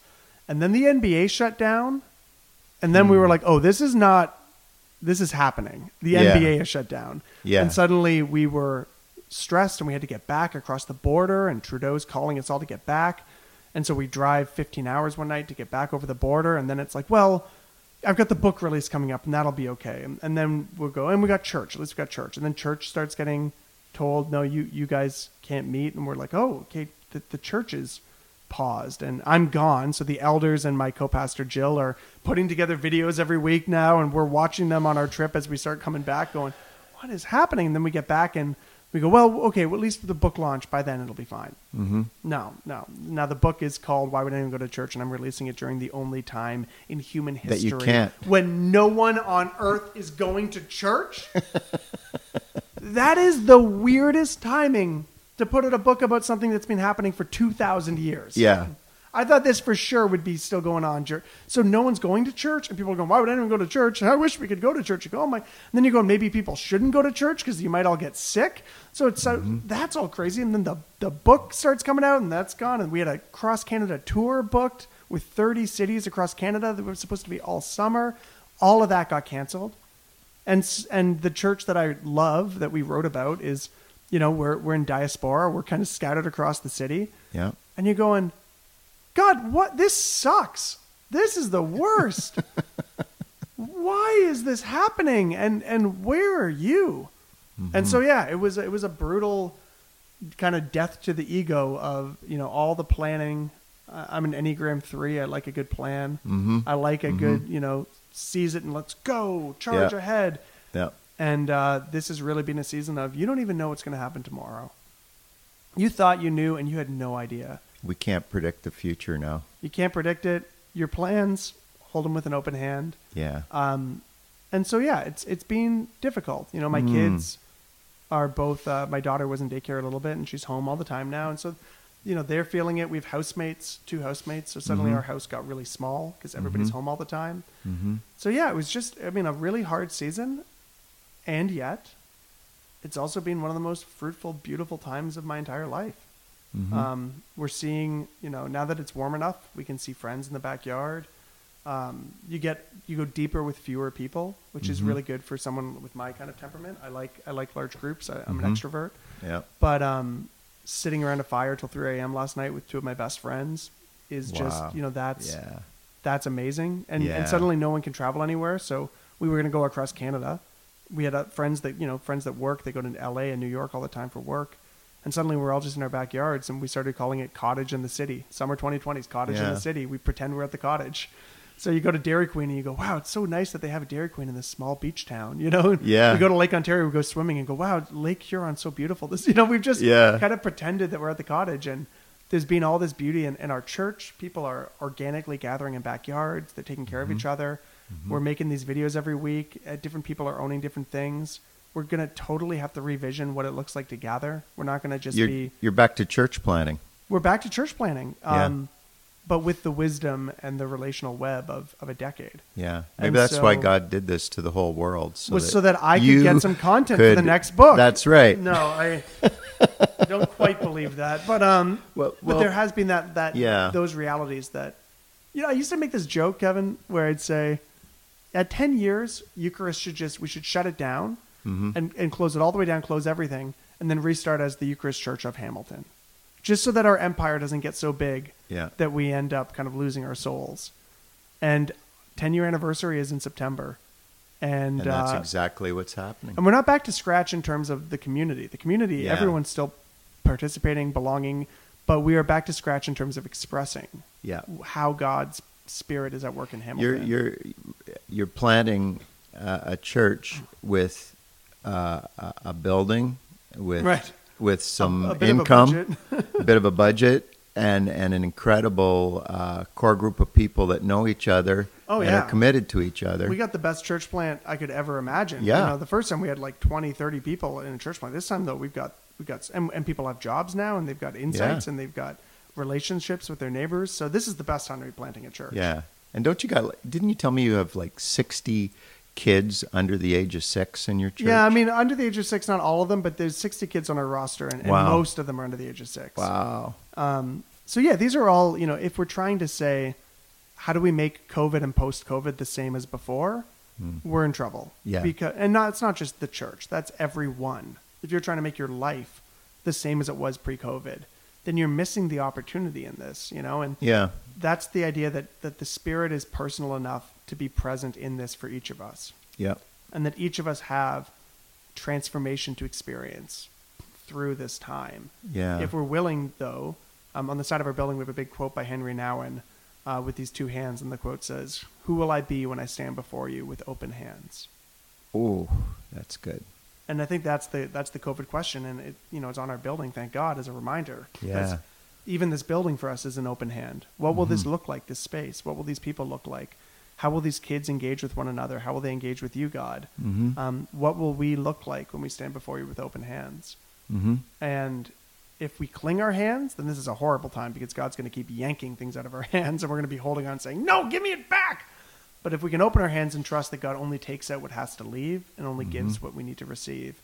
And then the NBA shut down. And then we were like, oh, this is not, this is happening. The Mm. Yeah. NBA has shut down. Yeah. And suddenly we were stressed and we had to get back across the border and Trudeau's calling us all to get back. And so we drive 15 hours one night to get back over the border. And then it's like, well, I've got the book release coming up and that'll be okay. And, and then we'll go, and we got church. At least we got church. And then church starts getting told, no, you you guys can't meet, and we're like, oh, okay, the, the church is paused, and I'm gone. So the elders and my co-pastor Jill are putting together videos every week now, and we're watching them on our trip as we start coming back, going, what is happening? And then we get back and we go, well, okay, well, at least for the book launch, by then it'll be fine. Mm-hmm. No, no. Now the book is called "Why Would Anyone Go to Church," and I'm releasing it during the only time in human history That you can't. when no one on earth is going to church. that is the weirdest timing to put out a book about something that's been happening for two thousand years. Yeah. I thought this for sure would be still going on. So no one's going to church, and people are going, "Why would anyone go to church?" I wish we could go to church. You go, "Oh my!" And then you go, "Maybe people shouldn't go to church because you might all get sick." So it's uh, that's all crazy. And then the the book starts coming out, and that's gone. And we had a cross Canada tour booked with 30 cities across Canada that were supposed to be all summer. All of that got canceled. And and the church that I love that we wrote about is, you know, we're we're in diaspora. We're kind of scattered across the city Yeah. and you're going, God, what? This sucks. This is the worst. Why is this happening? And and where are you? And so yeah, it was it was a brutal kind of death to the ego of you know all the planning. Uh, I'm an Enneagram three. I like a good plan. Mm-hmm. I like a good you know seize it and let's go charge Yeah. ahead. Yeah. And uh, this has really been a season of you don't even know what's going to happen tomorrow. You thought you knew, and you had no idea. We can't predict the future now. You can't predict it. Your plans, hold them with an open hand. Yeah. Um, and so yeah, it's it's been difficult. You know, my Mm. kids are both. Uh, my daughter was in daycare a little bit, and she's home all the time now. And so, you know, they're feeling it. We have housemates, two housemates. So suddenly Mhm. our house got really small because everybody's Mhm. home all the time. Mm-hmm. So yeah, it was just. I mean, a really hard season, and yet, it's also been one of the most fruitful, beautiful times of my entire life. Mm-hmm. Um, we're seeing, you know, now that it's warm enough, we can see friends in the backyard. Um, you get you go deeper with fewer people, which is Mhm. really good for someone with my kind of temperament. I like I like large groups. I, I'm Mhm. an extrovert, yeah. but um, sitting around a fire till 3 a.m. last night with two of my best friends is Wow. just you know that's Yeah. that's amazing. And Yeah. and suddenly no one can travel anywhere. So we were going to go across Canada. We had uh, friends that you know friends that work. They go to L.A. and New York all the time for work. And suddenly we're all just in our backyards, and we started calling it cottage in the city. Summer 2020s, cottage in the city. We pretend we're at the cottage. So you go to Dairy Queen and you go, wow, it's so nice that they have a Dairy Queen in this small beach town. You know, Yeah. We go to Lake Ontario, we go swimming and go, wow, Lake Huron's so beautiful. This, you know, we've just Yeah. kind of pretended that we're at the cottage, and there's been all this beauty in, in our church. People are organically gathering in backyards. They're taking care Mm-hmm. of each other. We're making these videos every week. Uh, different people are owning different things. We're gonna totally have to revision what it looks like to gather. We're not gonna just You're, be. you're back to church planning. We're back to church planning, Yeah. um, but with the wisdom and the relational web of, of a decade. Yeah. And Maybe that's why God did this to the whole world. So was so that I could get some content for the next book. That's right. No, I don't quite believe that, but um, Well- but there has been that that Yeah. those realities that you know. I used to make this joke, Kevin, where I'd say, at ten years, Eucharist should just we should shut it down Mhm. and and close it all the way down, close everything, and then restart as the Eucharist Church of Hamilton, just so that our empire doesn't get so big Yeah. that we end up kind of losing our souls. And ten year anniversary is in September, and, And that's uh, exactly what's happening. and we're not back to scratch in terms of the community. The community, Yeah. everyone's still participating, belonging, but we are back to scratch in terms of expressing Yeah. how God's spirit is at work in You're Hamilton. you're you're planting uh, a church with uh, a, a building with Right. with some a a income, a bit of a budget, and and an incredible uh, core group of people that know each other Oh, and yeah. are committed to each other. we got the best church plant I could ever imagine. Yeah. You know, the first time we had like 20, 30 people in a church plant. This time though, we've got we got and, and people have jobs now and they've got insights Yeah. and they've got relationships with their neighbors. So this is the best time to be planting a church. yeah, and don't you got? Didn't you tell me you have like sixty kids under the age of six in your church? Yeah, I mean, under the age of six, not all of them, but there's 60 kids on our roster, and, and most of them are under the age of six. Wow. Um, so yeah, these are all you know. If we're trying to say, how do we make COVID and post-COVID the same as before, we're in trouble. Hmm. Yeah. Because and not it's not just the church. That's everyone. If you're trying to make your life the same as it was pre-COVID, then you're missing the opportunity in this. You know, and Yeah. that's the idea that that the spirit is personal enough to be present in this for each of us, Yeah. and that each of us have transformation to experience. through this time. Yeah. If we're willing, though, um, on the side of our building, we have a big quote by Henri Nouwen uh, with these two hands, and the quote says, "Who will I be when I stand before you with open hands?" Oh, that's good. And I think that's the that's the COVID question, and it you know it's on our building. Thank God as a reminder. Yeah. Even this building for us is an open hand. What will this look like? This space. What will these people look like? How will these kids engage with one another? How will they engage with you, God? Mm-hmm. Um, what will we look like when we stand before you with open hands? mm-hmm. And if we cling our hands, then this is a horrible time because God's going to keep yanking things out of our hands and we're going to be holding on saying, No, give me it back. But if we can open our hands and trust that God only takes out what has to leave and only gives what we need to receive,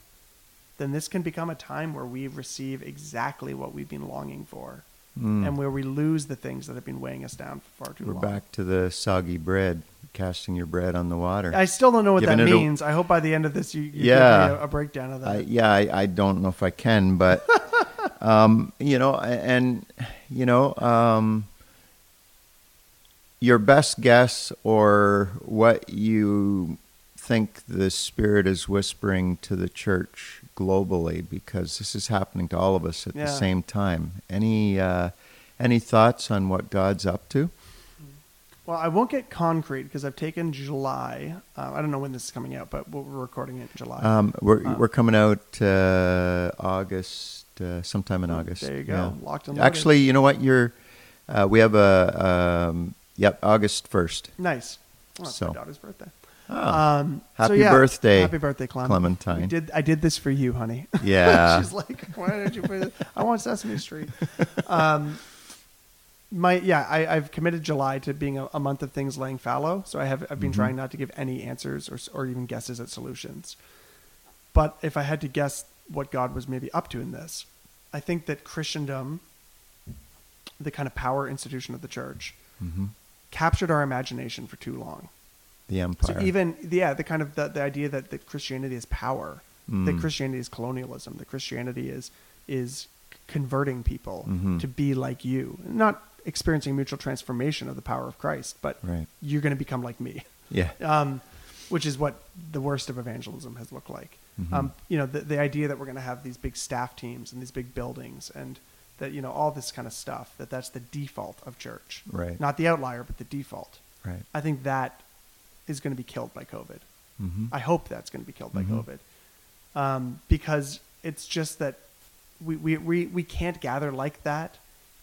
then this can become a time where we receive exactly what we've been longing for and where we lose the things that have been weighing us down for far too long. We're back to the soggy bread, casting your bread on the water. I still don't know what that Giving a- means. I hope by the end of this you, you Yeah. give me a, a breakdown of that. I, yeah, I, I don't know if I can, but um, you know, and you know, um, your best guess or what you think the Spirit is whispering to the church globally, because this is happening to all of us at Yeah. the same time. Any uh, any thoughts on what God's up to? Well, I won't get concrete because I've taken July. Uh, I don't know when this is coming out, but we're recording it in July. Um, we're Uh, we're coming out uh, August, uh, sometime in August. There you go. Yeah. Locked and loaded. Actually, you know what? You're. Uh, we have a. Um, yep, August first. nice. Oh, it's my So. daughter's birthday. Ah, Um, so happy yeah, birthday, Happy birthday, Clem. Clementine. We did. I did this for you, honey. Yeah. She's like, why did you put it? I want Sesame Street. Um, my yeah, I, I've committed July to being a, a month of things laying fallow. So I have I've been Mhm. trying not to give any answers or or even guesses at solutions. But if I had to guess what God was maybe up to in this, I think that Christendom, the kind of power institution of the church, hmm captured our imagination for too long. The empire. So even yeah, the kind of the, the idea that, that Christianity is power, that Mm. Christianity is colonialism, that Christianity is is converting people Mhm. to be like you, not experiencing mutual transformation of the power of Christ, but Right. you're going to become like me, Yeah. um, which is what the worst of evangelism has looked like. Mhm. Um, you know, the, the idea that we're going to have these big staff teams and these big buildings and that you know all this kind of stuff that that's the default of church, Right. not the outlier, but the default. Right. I think that is going to be killed by COVID. hmm I hope that's going to be killed by Mhm. COVID, um, because it's just that we, we, we, we can't gather like that.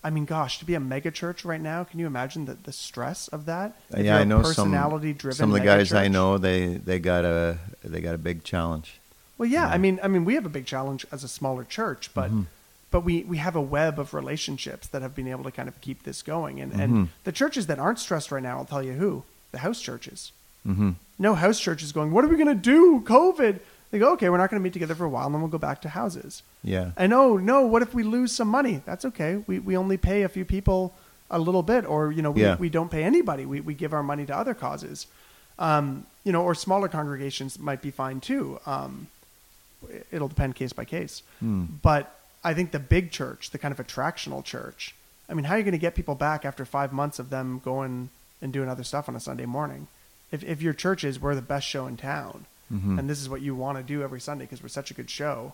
I mean, gosh, to be a mega church right now, can you imagine the, the stress of that? If yeah, I know some. personality-driven Some of the guys I know, they they got a they got a big challenge. Well, yeah, Yeah. I mean, I mean, we have a big challenge as a smaller church, but Mhm. but we we have a web of relationships that have been able to kind of keep this going, and and the churches that aren't stressed right now, I'll tell you who, the house churches. Hmm no house church is going, what are we going to do? COVID. They go, okay, we're not going to meet together for a while, and then we'll go back to houses. Yeah. And oh, no, what if we lose some money? That's okay. We, we only pay a few people a little bit, or, you know, we, Yeah. we don't pay anybody. We, we give our money to other causes. Um, you know, or smaller congregations might be fine too. Um, it'll depend case by case. Hmm. But I think the big church, the kind of attractional church, I mean, how are you going to get people back after five months of them going and doing other stuff on a Sunday morning? If, if your church is, we're the best show in town, Mhm. and this is what you want to do every Sunday because we're such a good show,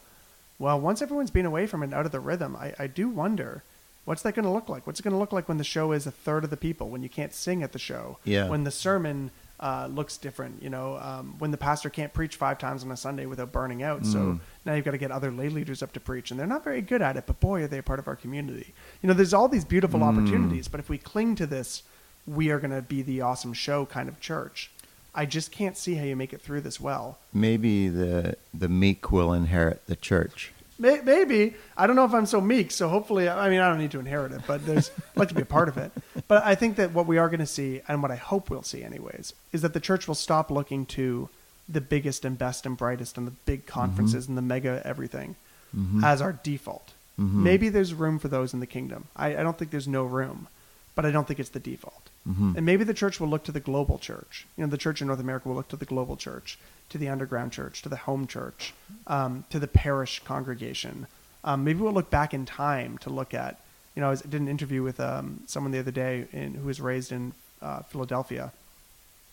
well, once everyone's been away from it and out of the rhythm, I, I do wonder what's that going to look like? What's it going to look like when the show is a third of the people, when you can't sing at the show, Yeah. when the sermon uh, looks different, you know, um, when the pastor can't preach five times on a Sunday without burning out. So Mm. now you've got to get other lay leaders up to preach, and they're not very good at it, but boy, are they a part of our community. You know, there's all these beautiful Mm. opportunities, but if we cling to this, we are going to be the awesome show kind of church. I just can't see how you make it through this well. Maybe the the meek will inherit the church. May- Maybe I don't know if I'm so meek, so hopefully, I mean, I don't need to inherit it, but there's I'd like to be a part of it. But I think that what we are going to see, and what I hope we'll see, anyways, is that the church will stop looking to the biggest and best and brightest and the big conferences and the mega everything Mhm. as our default. Mhm. Maybe there's room for those in the kingdom. I, I don't think there's no room, but I don't think it's the default. Mhm. And maybe the church will look to the global church. You know, the church in North America will look to the global church, to the underground church, to the home church, um, to the parish congregation. Um, maybe we'll look back in time to look at. You know, I was, did an interview with um, someone the other day in, who was raised in uh, Philadelphia,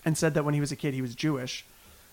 and said that when he was a kid he was Jewish,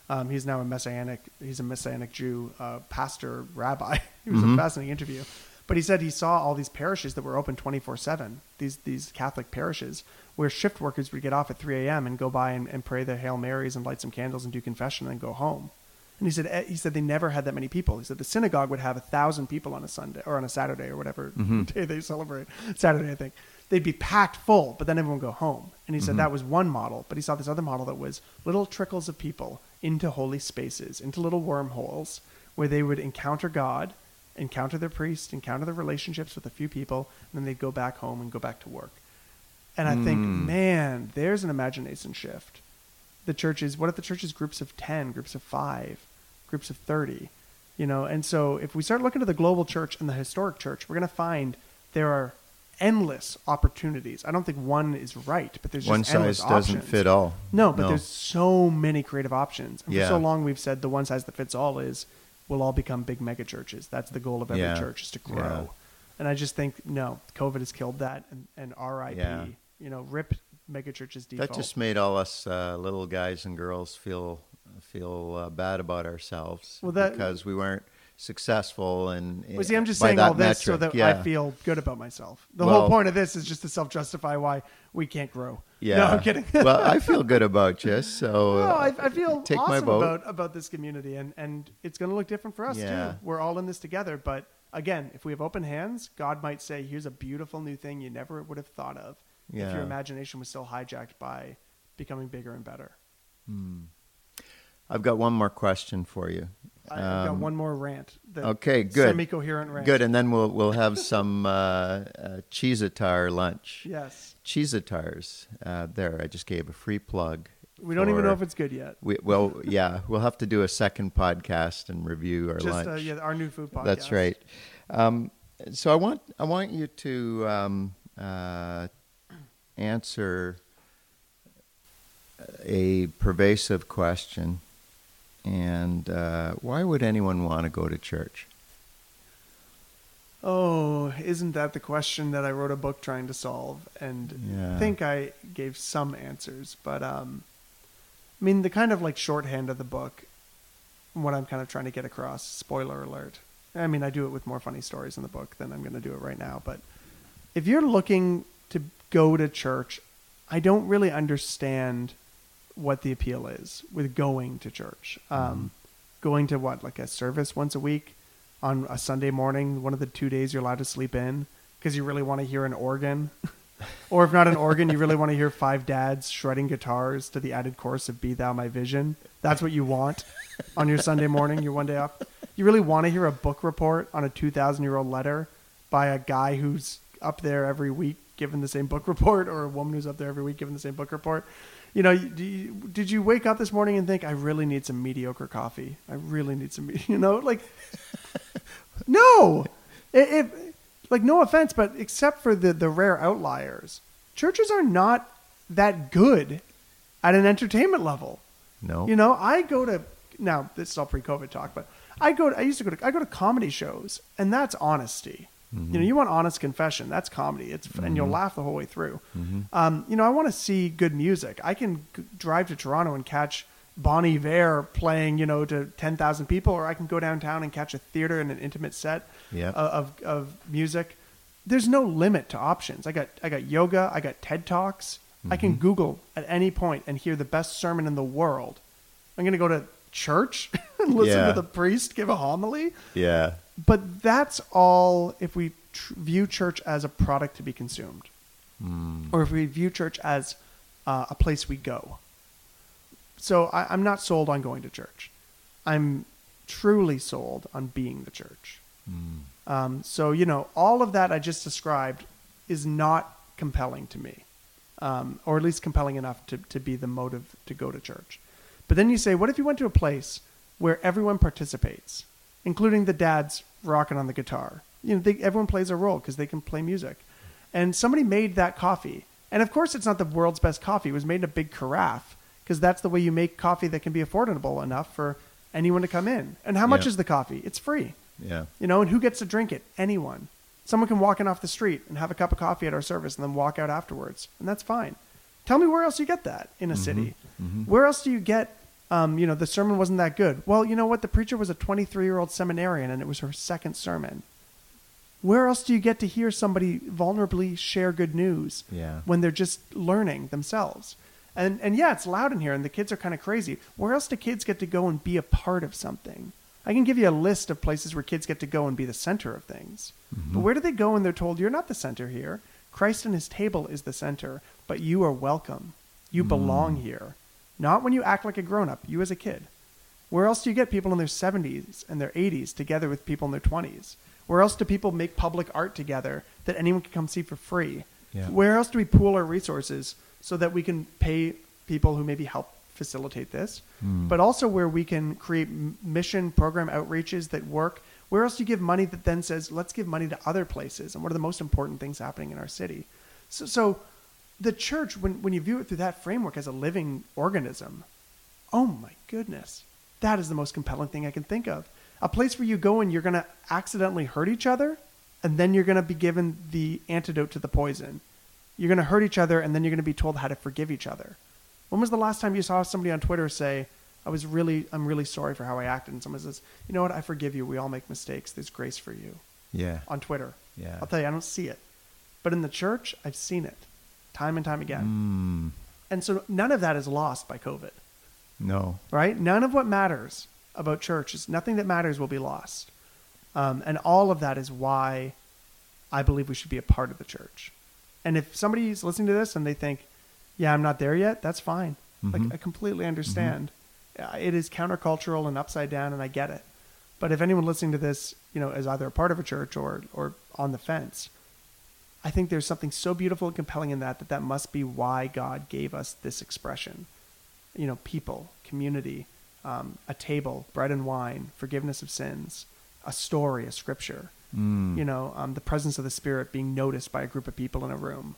Um, he's now a messianic. He's a messianic Jew, uh, pastor, rabbi. it was Mm-hmm. a fascinating interview. But he said he saw all these parishes that were open twenty four seven. These these Catholic parishes where shift workers would get off at three a.m. and go by and, and pray the Hail Marys and light some candles and do confession and then go home. And he said eh, he said they never had that many people. He said the synagogue would have a thousand people on a Sunday or on a Saturday or whatever day they celebrate. Saturday, I think. They'd be packed full, but then everyone would go home. And he said that was one model, but he saw this other model that was little trickles of people into holy spaces, into little wormholes where they would encounter God, encounter their priest, encounter their relationships with a few people, and then they'd go back home and go back to work. And I think, hmm. man, there's an imagination shift the churches what if the churches groups of 10 groups of 5 groups of 30 you know and so if we start looking at the global church and the historic church we're going to find there are endless opportunities i don't think one is right but there's just One endless size doesn't options. fit all. no but there's so many creative options and Yeah. for so long we've said the one size that fits all is we'll all become big mega churches that's the goal of every Yeah. church is to grow Yeah. and i just think no covid has killed that and, and rip. You know rip megachurches default That just made all us uh, little guys and girls feel feel uh, bad about ourselves Well, that- because we weren't successful and Well, see, I'm just saying all this so that yeah. I feel good about myself. The Well- whole point of this is just to self-justify why we can't grow. Yeah, No, I'm kidding. well, I feel good about you, so no, I, uh, I feel take my awesome vote. about about this community, and and it's going to look different for us Yeah. too. We're all in this together, but again, if we have open hands, God might say, "Here's a beautiful new thing you never would have thought of if your imagination was still hijacked by becoming bigger and better." I've got one more question for you. I, I've got Um, one more rant. Okay, good. Semi-coherent rant. Good, and then we'll we'll have some uh, uh, lunch. Yes. Cheeseatars. Uh, there, I just gave a free plug. We don't even know if it's good yet. We, well, yeah, we'll have to do a second podcast and review our Just lunch. uh, yeah, our new food podcast. That's right. Um, so I want I want you to um, uh, answer a pervasive question, and uh, why would anyone want to go to church? Oh, isn't that the question that I wrote a book trying to solve? And Yeah. I think I gave some answers, but um, I mean, the kind of like shorthand of the book, what I'm kind of trying to get across. Spoiler alert. I mean, I do it with more funny stories in the book than I'm going to do it right now. But if you're looking to go to church, I don't really understand what the appeal is with going to church. Um, Going to what, like a service once a week on a Sunday morning, one of the two days you're allowed to sleep in because you really want to hear an organ. or if not an organ, you really want to hear five dads shredding guitars to the added chorus of Be Thou My Vision. That's what you want on your Sunday morning, your one day off. You really want to hear a book report on a 2,000 year old letter by a guy who's up there every week giving the same book report or a woman who's up there every week giving the same book report. You know, you- did you wake up this morning and think, I really need some mediocre coffee? I really need some, me-" you know, like, no. It, like, no offense, but except for the, the rare outliers, churches are not that good at an entertainment level. No, You know, I go to now this is all pre-COVID talk, but I go. To, I used to go to. I go to comedy shows, and that's honesty. You know, you want honest confession. That's comedy. It's and you'll mm-hmm. laugh the whole way through. Mm-hmm. Um, you know, I want to see good music. I can g- drive to Toronto and catch Bon Iver playing, you know, to ten thousand people, or I can go downtown and catch a theater and an intimate set of, of of music. There's no limit to options. I got I got yoga. I got TED talks. I can mm-hmm. Google at any point and hear the best sermon in the world. I'm going to go to church and listen Yeah. to the priest give a homily. yeah, But that's all if we tr- view church as a product to be consumed, or if we view church as uh, a place we go. So I, I'm not sold on going to church. I'm truly sold on being the church. Um, so you know, all of that I just described is not compelling to me, um, or at least compelling enough to to be the motive to go to church. But then you say, what if you went to a place where everyone participates, including the dads rocking on the guitar? You know, they, everyone plays a role because they can play music, and somebody made that coffee. And of course, it's not the world's best coffee. It was made in a big carafe because that's the way you make coffee that can be affordable enough for anyone to come in. And how much Yeah. is the coffee? It's free. yeah, You know, and who gets to drink it? Anyone. Someone can walk in off the street and have a cup of coffee at our service and then walk out afterwards, and that's fine. Tell me where else you get that in a mm-hmm. city. Mm-hmm. Where else do you get Um, you know, the sermon wasn't that good. Well, you know what? The preacher was a 23 year old seminarian and it was her second sermon. Where else do you get to hear somebody vulnerably share good news Yeah. when they're just learning themselves? And, and yeah, it's loud in here and the kids are kind of crazy. Where else do kids get to go and be a part of something? I can give you a list of places where kids get to go and be the center of things. But where do they go when they're told, you're not the center here? Christ and his table is the center, but you are welcome. You belong here. Not when you act like a grown up, you as a kid. Where else do you get people in their 70s and their 80s together with people in their 20s? Where else do people make public art together that anyone can come see for free? Yeah. Where else do we pool our resources so that we can pay people who maybe help facilitate this, hmm. but also where we can create mission program outreaches that work? Where else do you give money that then says, let's give money to other places? And what are the most important things happening in our city? So, so the church, when, when you view it through that framework as a living organism, oh my goodness, that is the most compelling thing I can think of. A place where you go and you're going to accidentally hurt each other, and then you're going to be given the antidote to the poison. You're going to hurt each other, and then you're going to be told how to forgive each other. When was the last time you saw somebody on Twitter say, I was really, I'm really sorry for how I acted? And someone says, you know what, I forgive you. We all make mistakes. There's grace for you Yeah. on Twitter. Yeah. I'll tell you, I don't see it. But in the church, I've seen it time and time again. Mm, And so none of that is lost by COVID, no. right? None of what matters about church is nothing that matters will be lost. Um, and all of that is why I believe we should be a part of the church. And if somebody's listening to this and they think, yeah, I'm not there yet, that's fine. Mhm. Like, I completely understand. Uh, It is countercultural and upside down, and I get it. But if anyone listening to this, you know, is either a part of a church or, or on the fence, I think there's something so beautiful and compelling in that that that must be why God gave us this expression. You know, people, community, um, a table, bread and wine, forgiveness of sins, a story, a scripture. Mm. You know, um, the presence of the Spirit being noticed by a group of people in a room.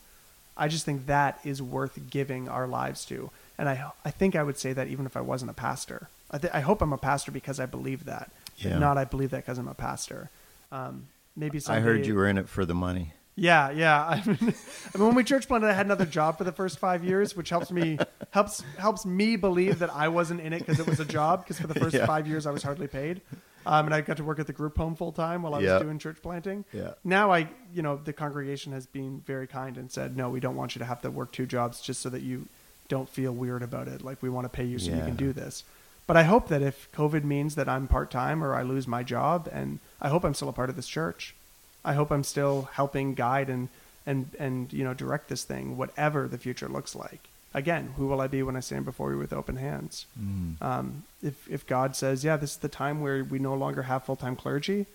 I just think that is worth giving our lives to, and I I think I would say that even if I wasn't a pastor. I, th- I hope I'm a pastor because I believe that, Yeah. not I believe that because I'm a pastor. Um, maybe I heard you were in it for the money. Yeah, yeah. I mean, I mean, when we church planted, I had another job for the first five years, which helps me helps helps me believe that I wasn't in it because it was a job. Because for the first Yeah. five years, I was hardly paid, um, and I got to work at the group home full time while I was Yeah. doing church planting. Yeah. Now I, you know, the congregation has been very kind and said, no, we don't want you to have to work two jobs just so that you don't feel weird about it. Like we want to pay you so you can do this. But I hope that if COVID means that I'm part time or I lose my job, and I hope I'm still a part of this church. I hope I'm still helping guide and and and you know direct this thing, whatever the future looks like. Again, who will I be when I stand before you with open hands? Mm. Um, if if God says, yeah, this is the time where we no longer have full time clergy,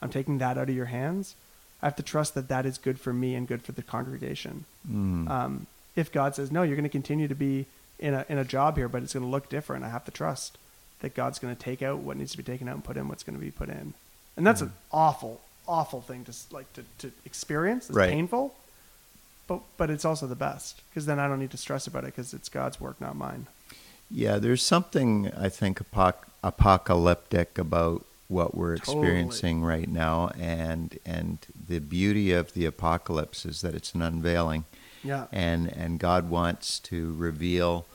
I'm taking that out of your hands. I have to trust that that is good for me and good for the congregation. Mm. Um, if God says no, you're going to continue to be in a in a job here, but it's going to look different. I have to trust that God's going to take out what needs to be taken out and put in what's going to be put in. And that's an awful, awful thing to like to, to experience. It's Right. painful, but but it's also the best because then I don't need to stress about it because it's God's work, not mine. Yeah, there's something I think apoc- apocalyptic about what we're Totally. experiencing right now, and and the beauty of the apocalypse is that it's an unveiling, Yeah. and and God wants to reveal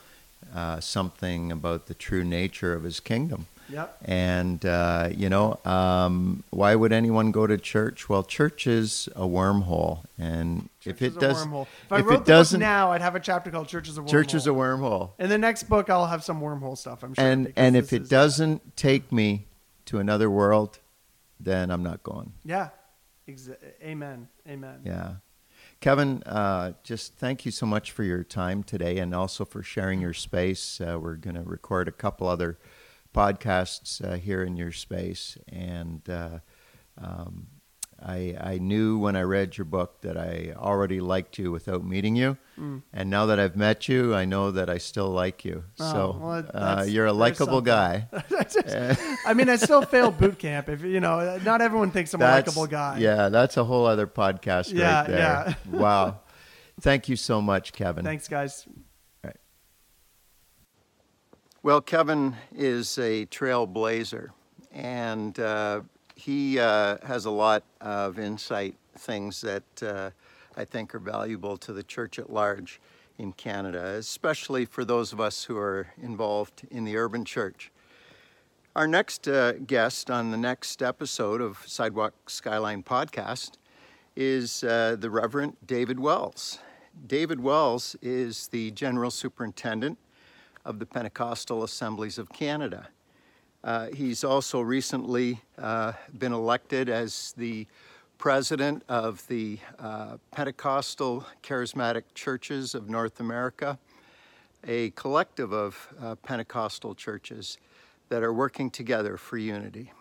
uh, something about the true nature of His kingdom. Yep. And uh, you know, um, why would anyone go to church? Well, church is a wormhole, and if Church it is a does, wormhole. If I if wrote it the book doesn't, now, I'd have a chapter called "Church is a Wormhole." church is a wormhole. In the next book, I'll have some wormhole stuff. I'm sure. and and if it doesn't take me to another world, then I'm not going. yeah, Exa- amen, amen. Yeah. Kevin, uh, just thank you so much for your time today and also for sharing your space. Uh, we're going to record a couple other podcasts uh, here in your space. And uh, um, I, I knew when I read your book that I already liked you without meeting you. Mm. And now that I've met you, I know that I still like you. Oh, so well, uh, you're a likable guy. I mean, I still failed boot camp. If you know, not everyone thinks I'm a likable guy. Yeah, that's a whole other podcast Yeah, right there. yeah. wow. Thank you so much, Kevin. Thanks, guys. Well, Kevin is a trailblazer, and uh, he uh, has a lot of insight, things that uh, I think are valuable to the church at large. in Canada, especially for those of us who are involved in the urban church. Our next uh, guest on the next episode of Sidewalk Skyline podcast is uh, the Reverend David Wells. David Wells is the General Superintendent of the Pentecostal Assemblies of Canada. Uh, he's also recently uh, been elected as the president of the uh, Pentecostal Charismatic Churches of North America, a collective of uh, Pentecostal churches that are working together for unity.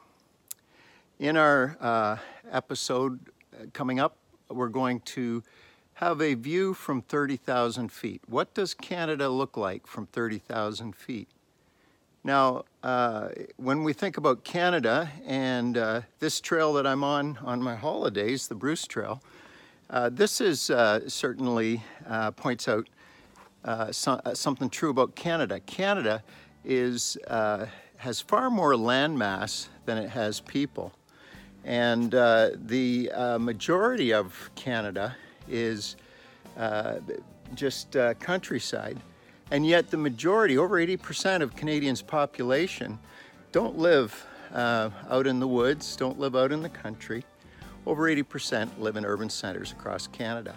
In our uh, episode uh, coming up, we're going to have a view from 30,000 feet. What does Canada look like from 30,000 feet? Now, uh, when we think about Canada and uh, this trail that I'm on on my holidays, the Bruce Trail, uh, this is uh, certainly uh, points out uh, so, something true about Canada. Canada is has far more landmass than it has people, and the majority of Canada is just countryside. And yet, the majority, over 80% of Canadians' population, don't live uh, out in the woods, don't live out in the country. Over 80% live in urban centers across Canada.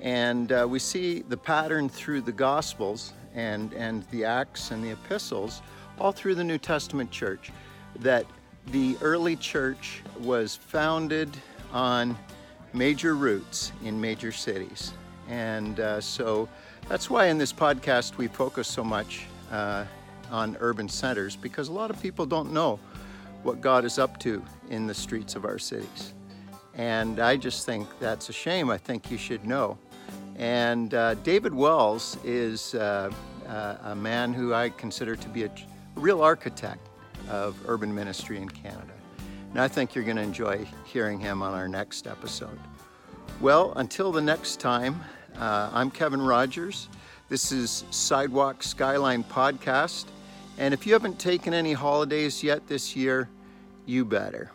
And uh, we see the pattern through the Gospels and, and the Acts and the Epistles, all through the New Testament church, that the early church was founded on major routes in major cities. And uh, so that's why in this podcast we focus so much uh, on urban centers because a lot of people don't know what God is up to in the streets of our cities. And I just think that's a shame. I think you should know. And uh, David Wells is uh, uh a man who I consider to be a real architect of urban ministry in Canada. And I think you're going to enjoy hearing him on our next episode. Well, until the next time, uh, I'm Kevin Rogers. This is Sidewalk Skyline Podcast. And if you haven't taken any holidays yet this year, you better.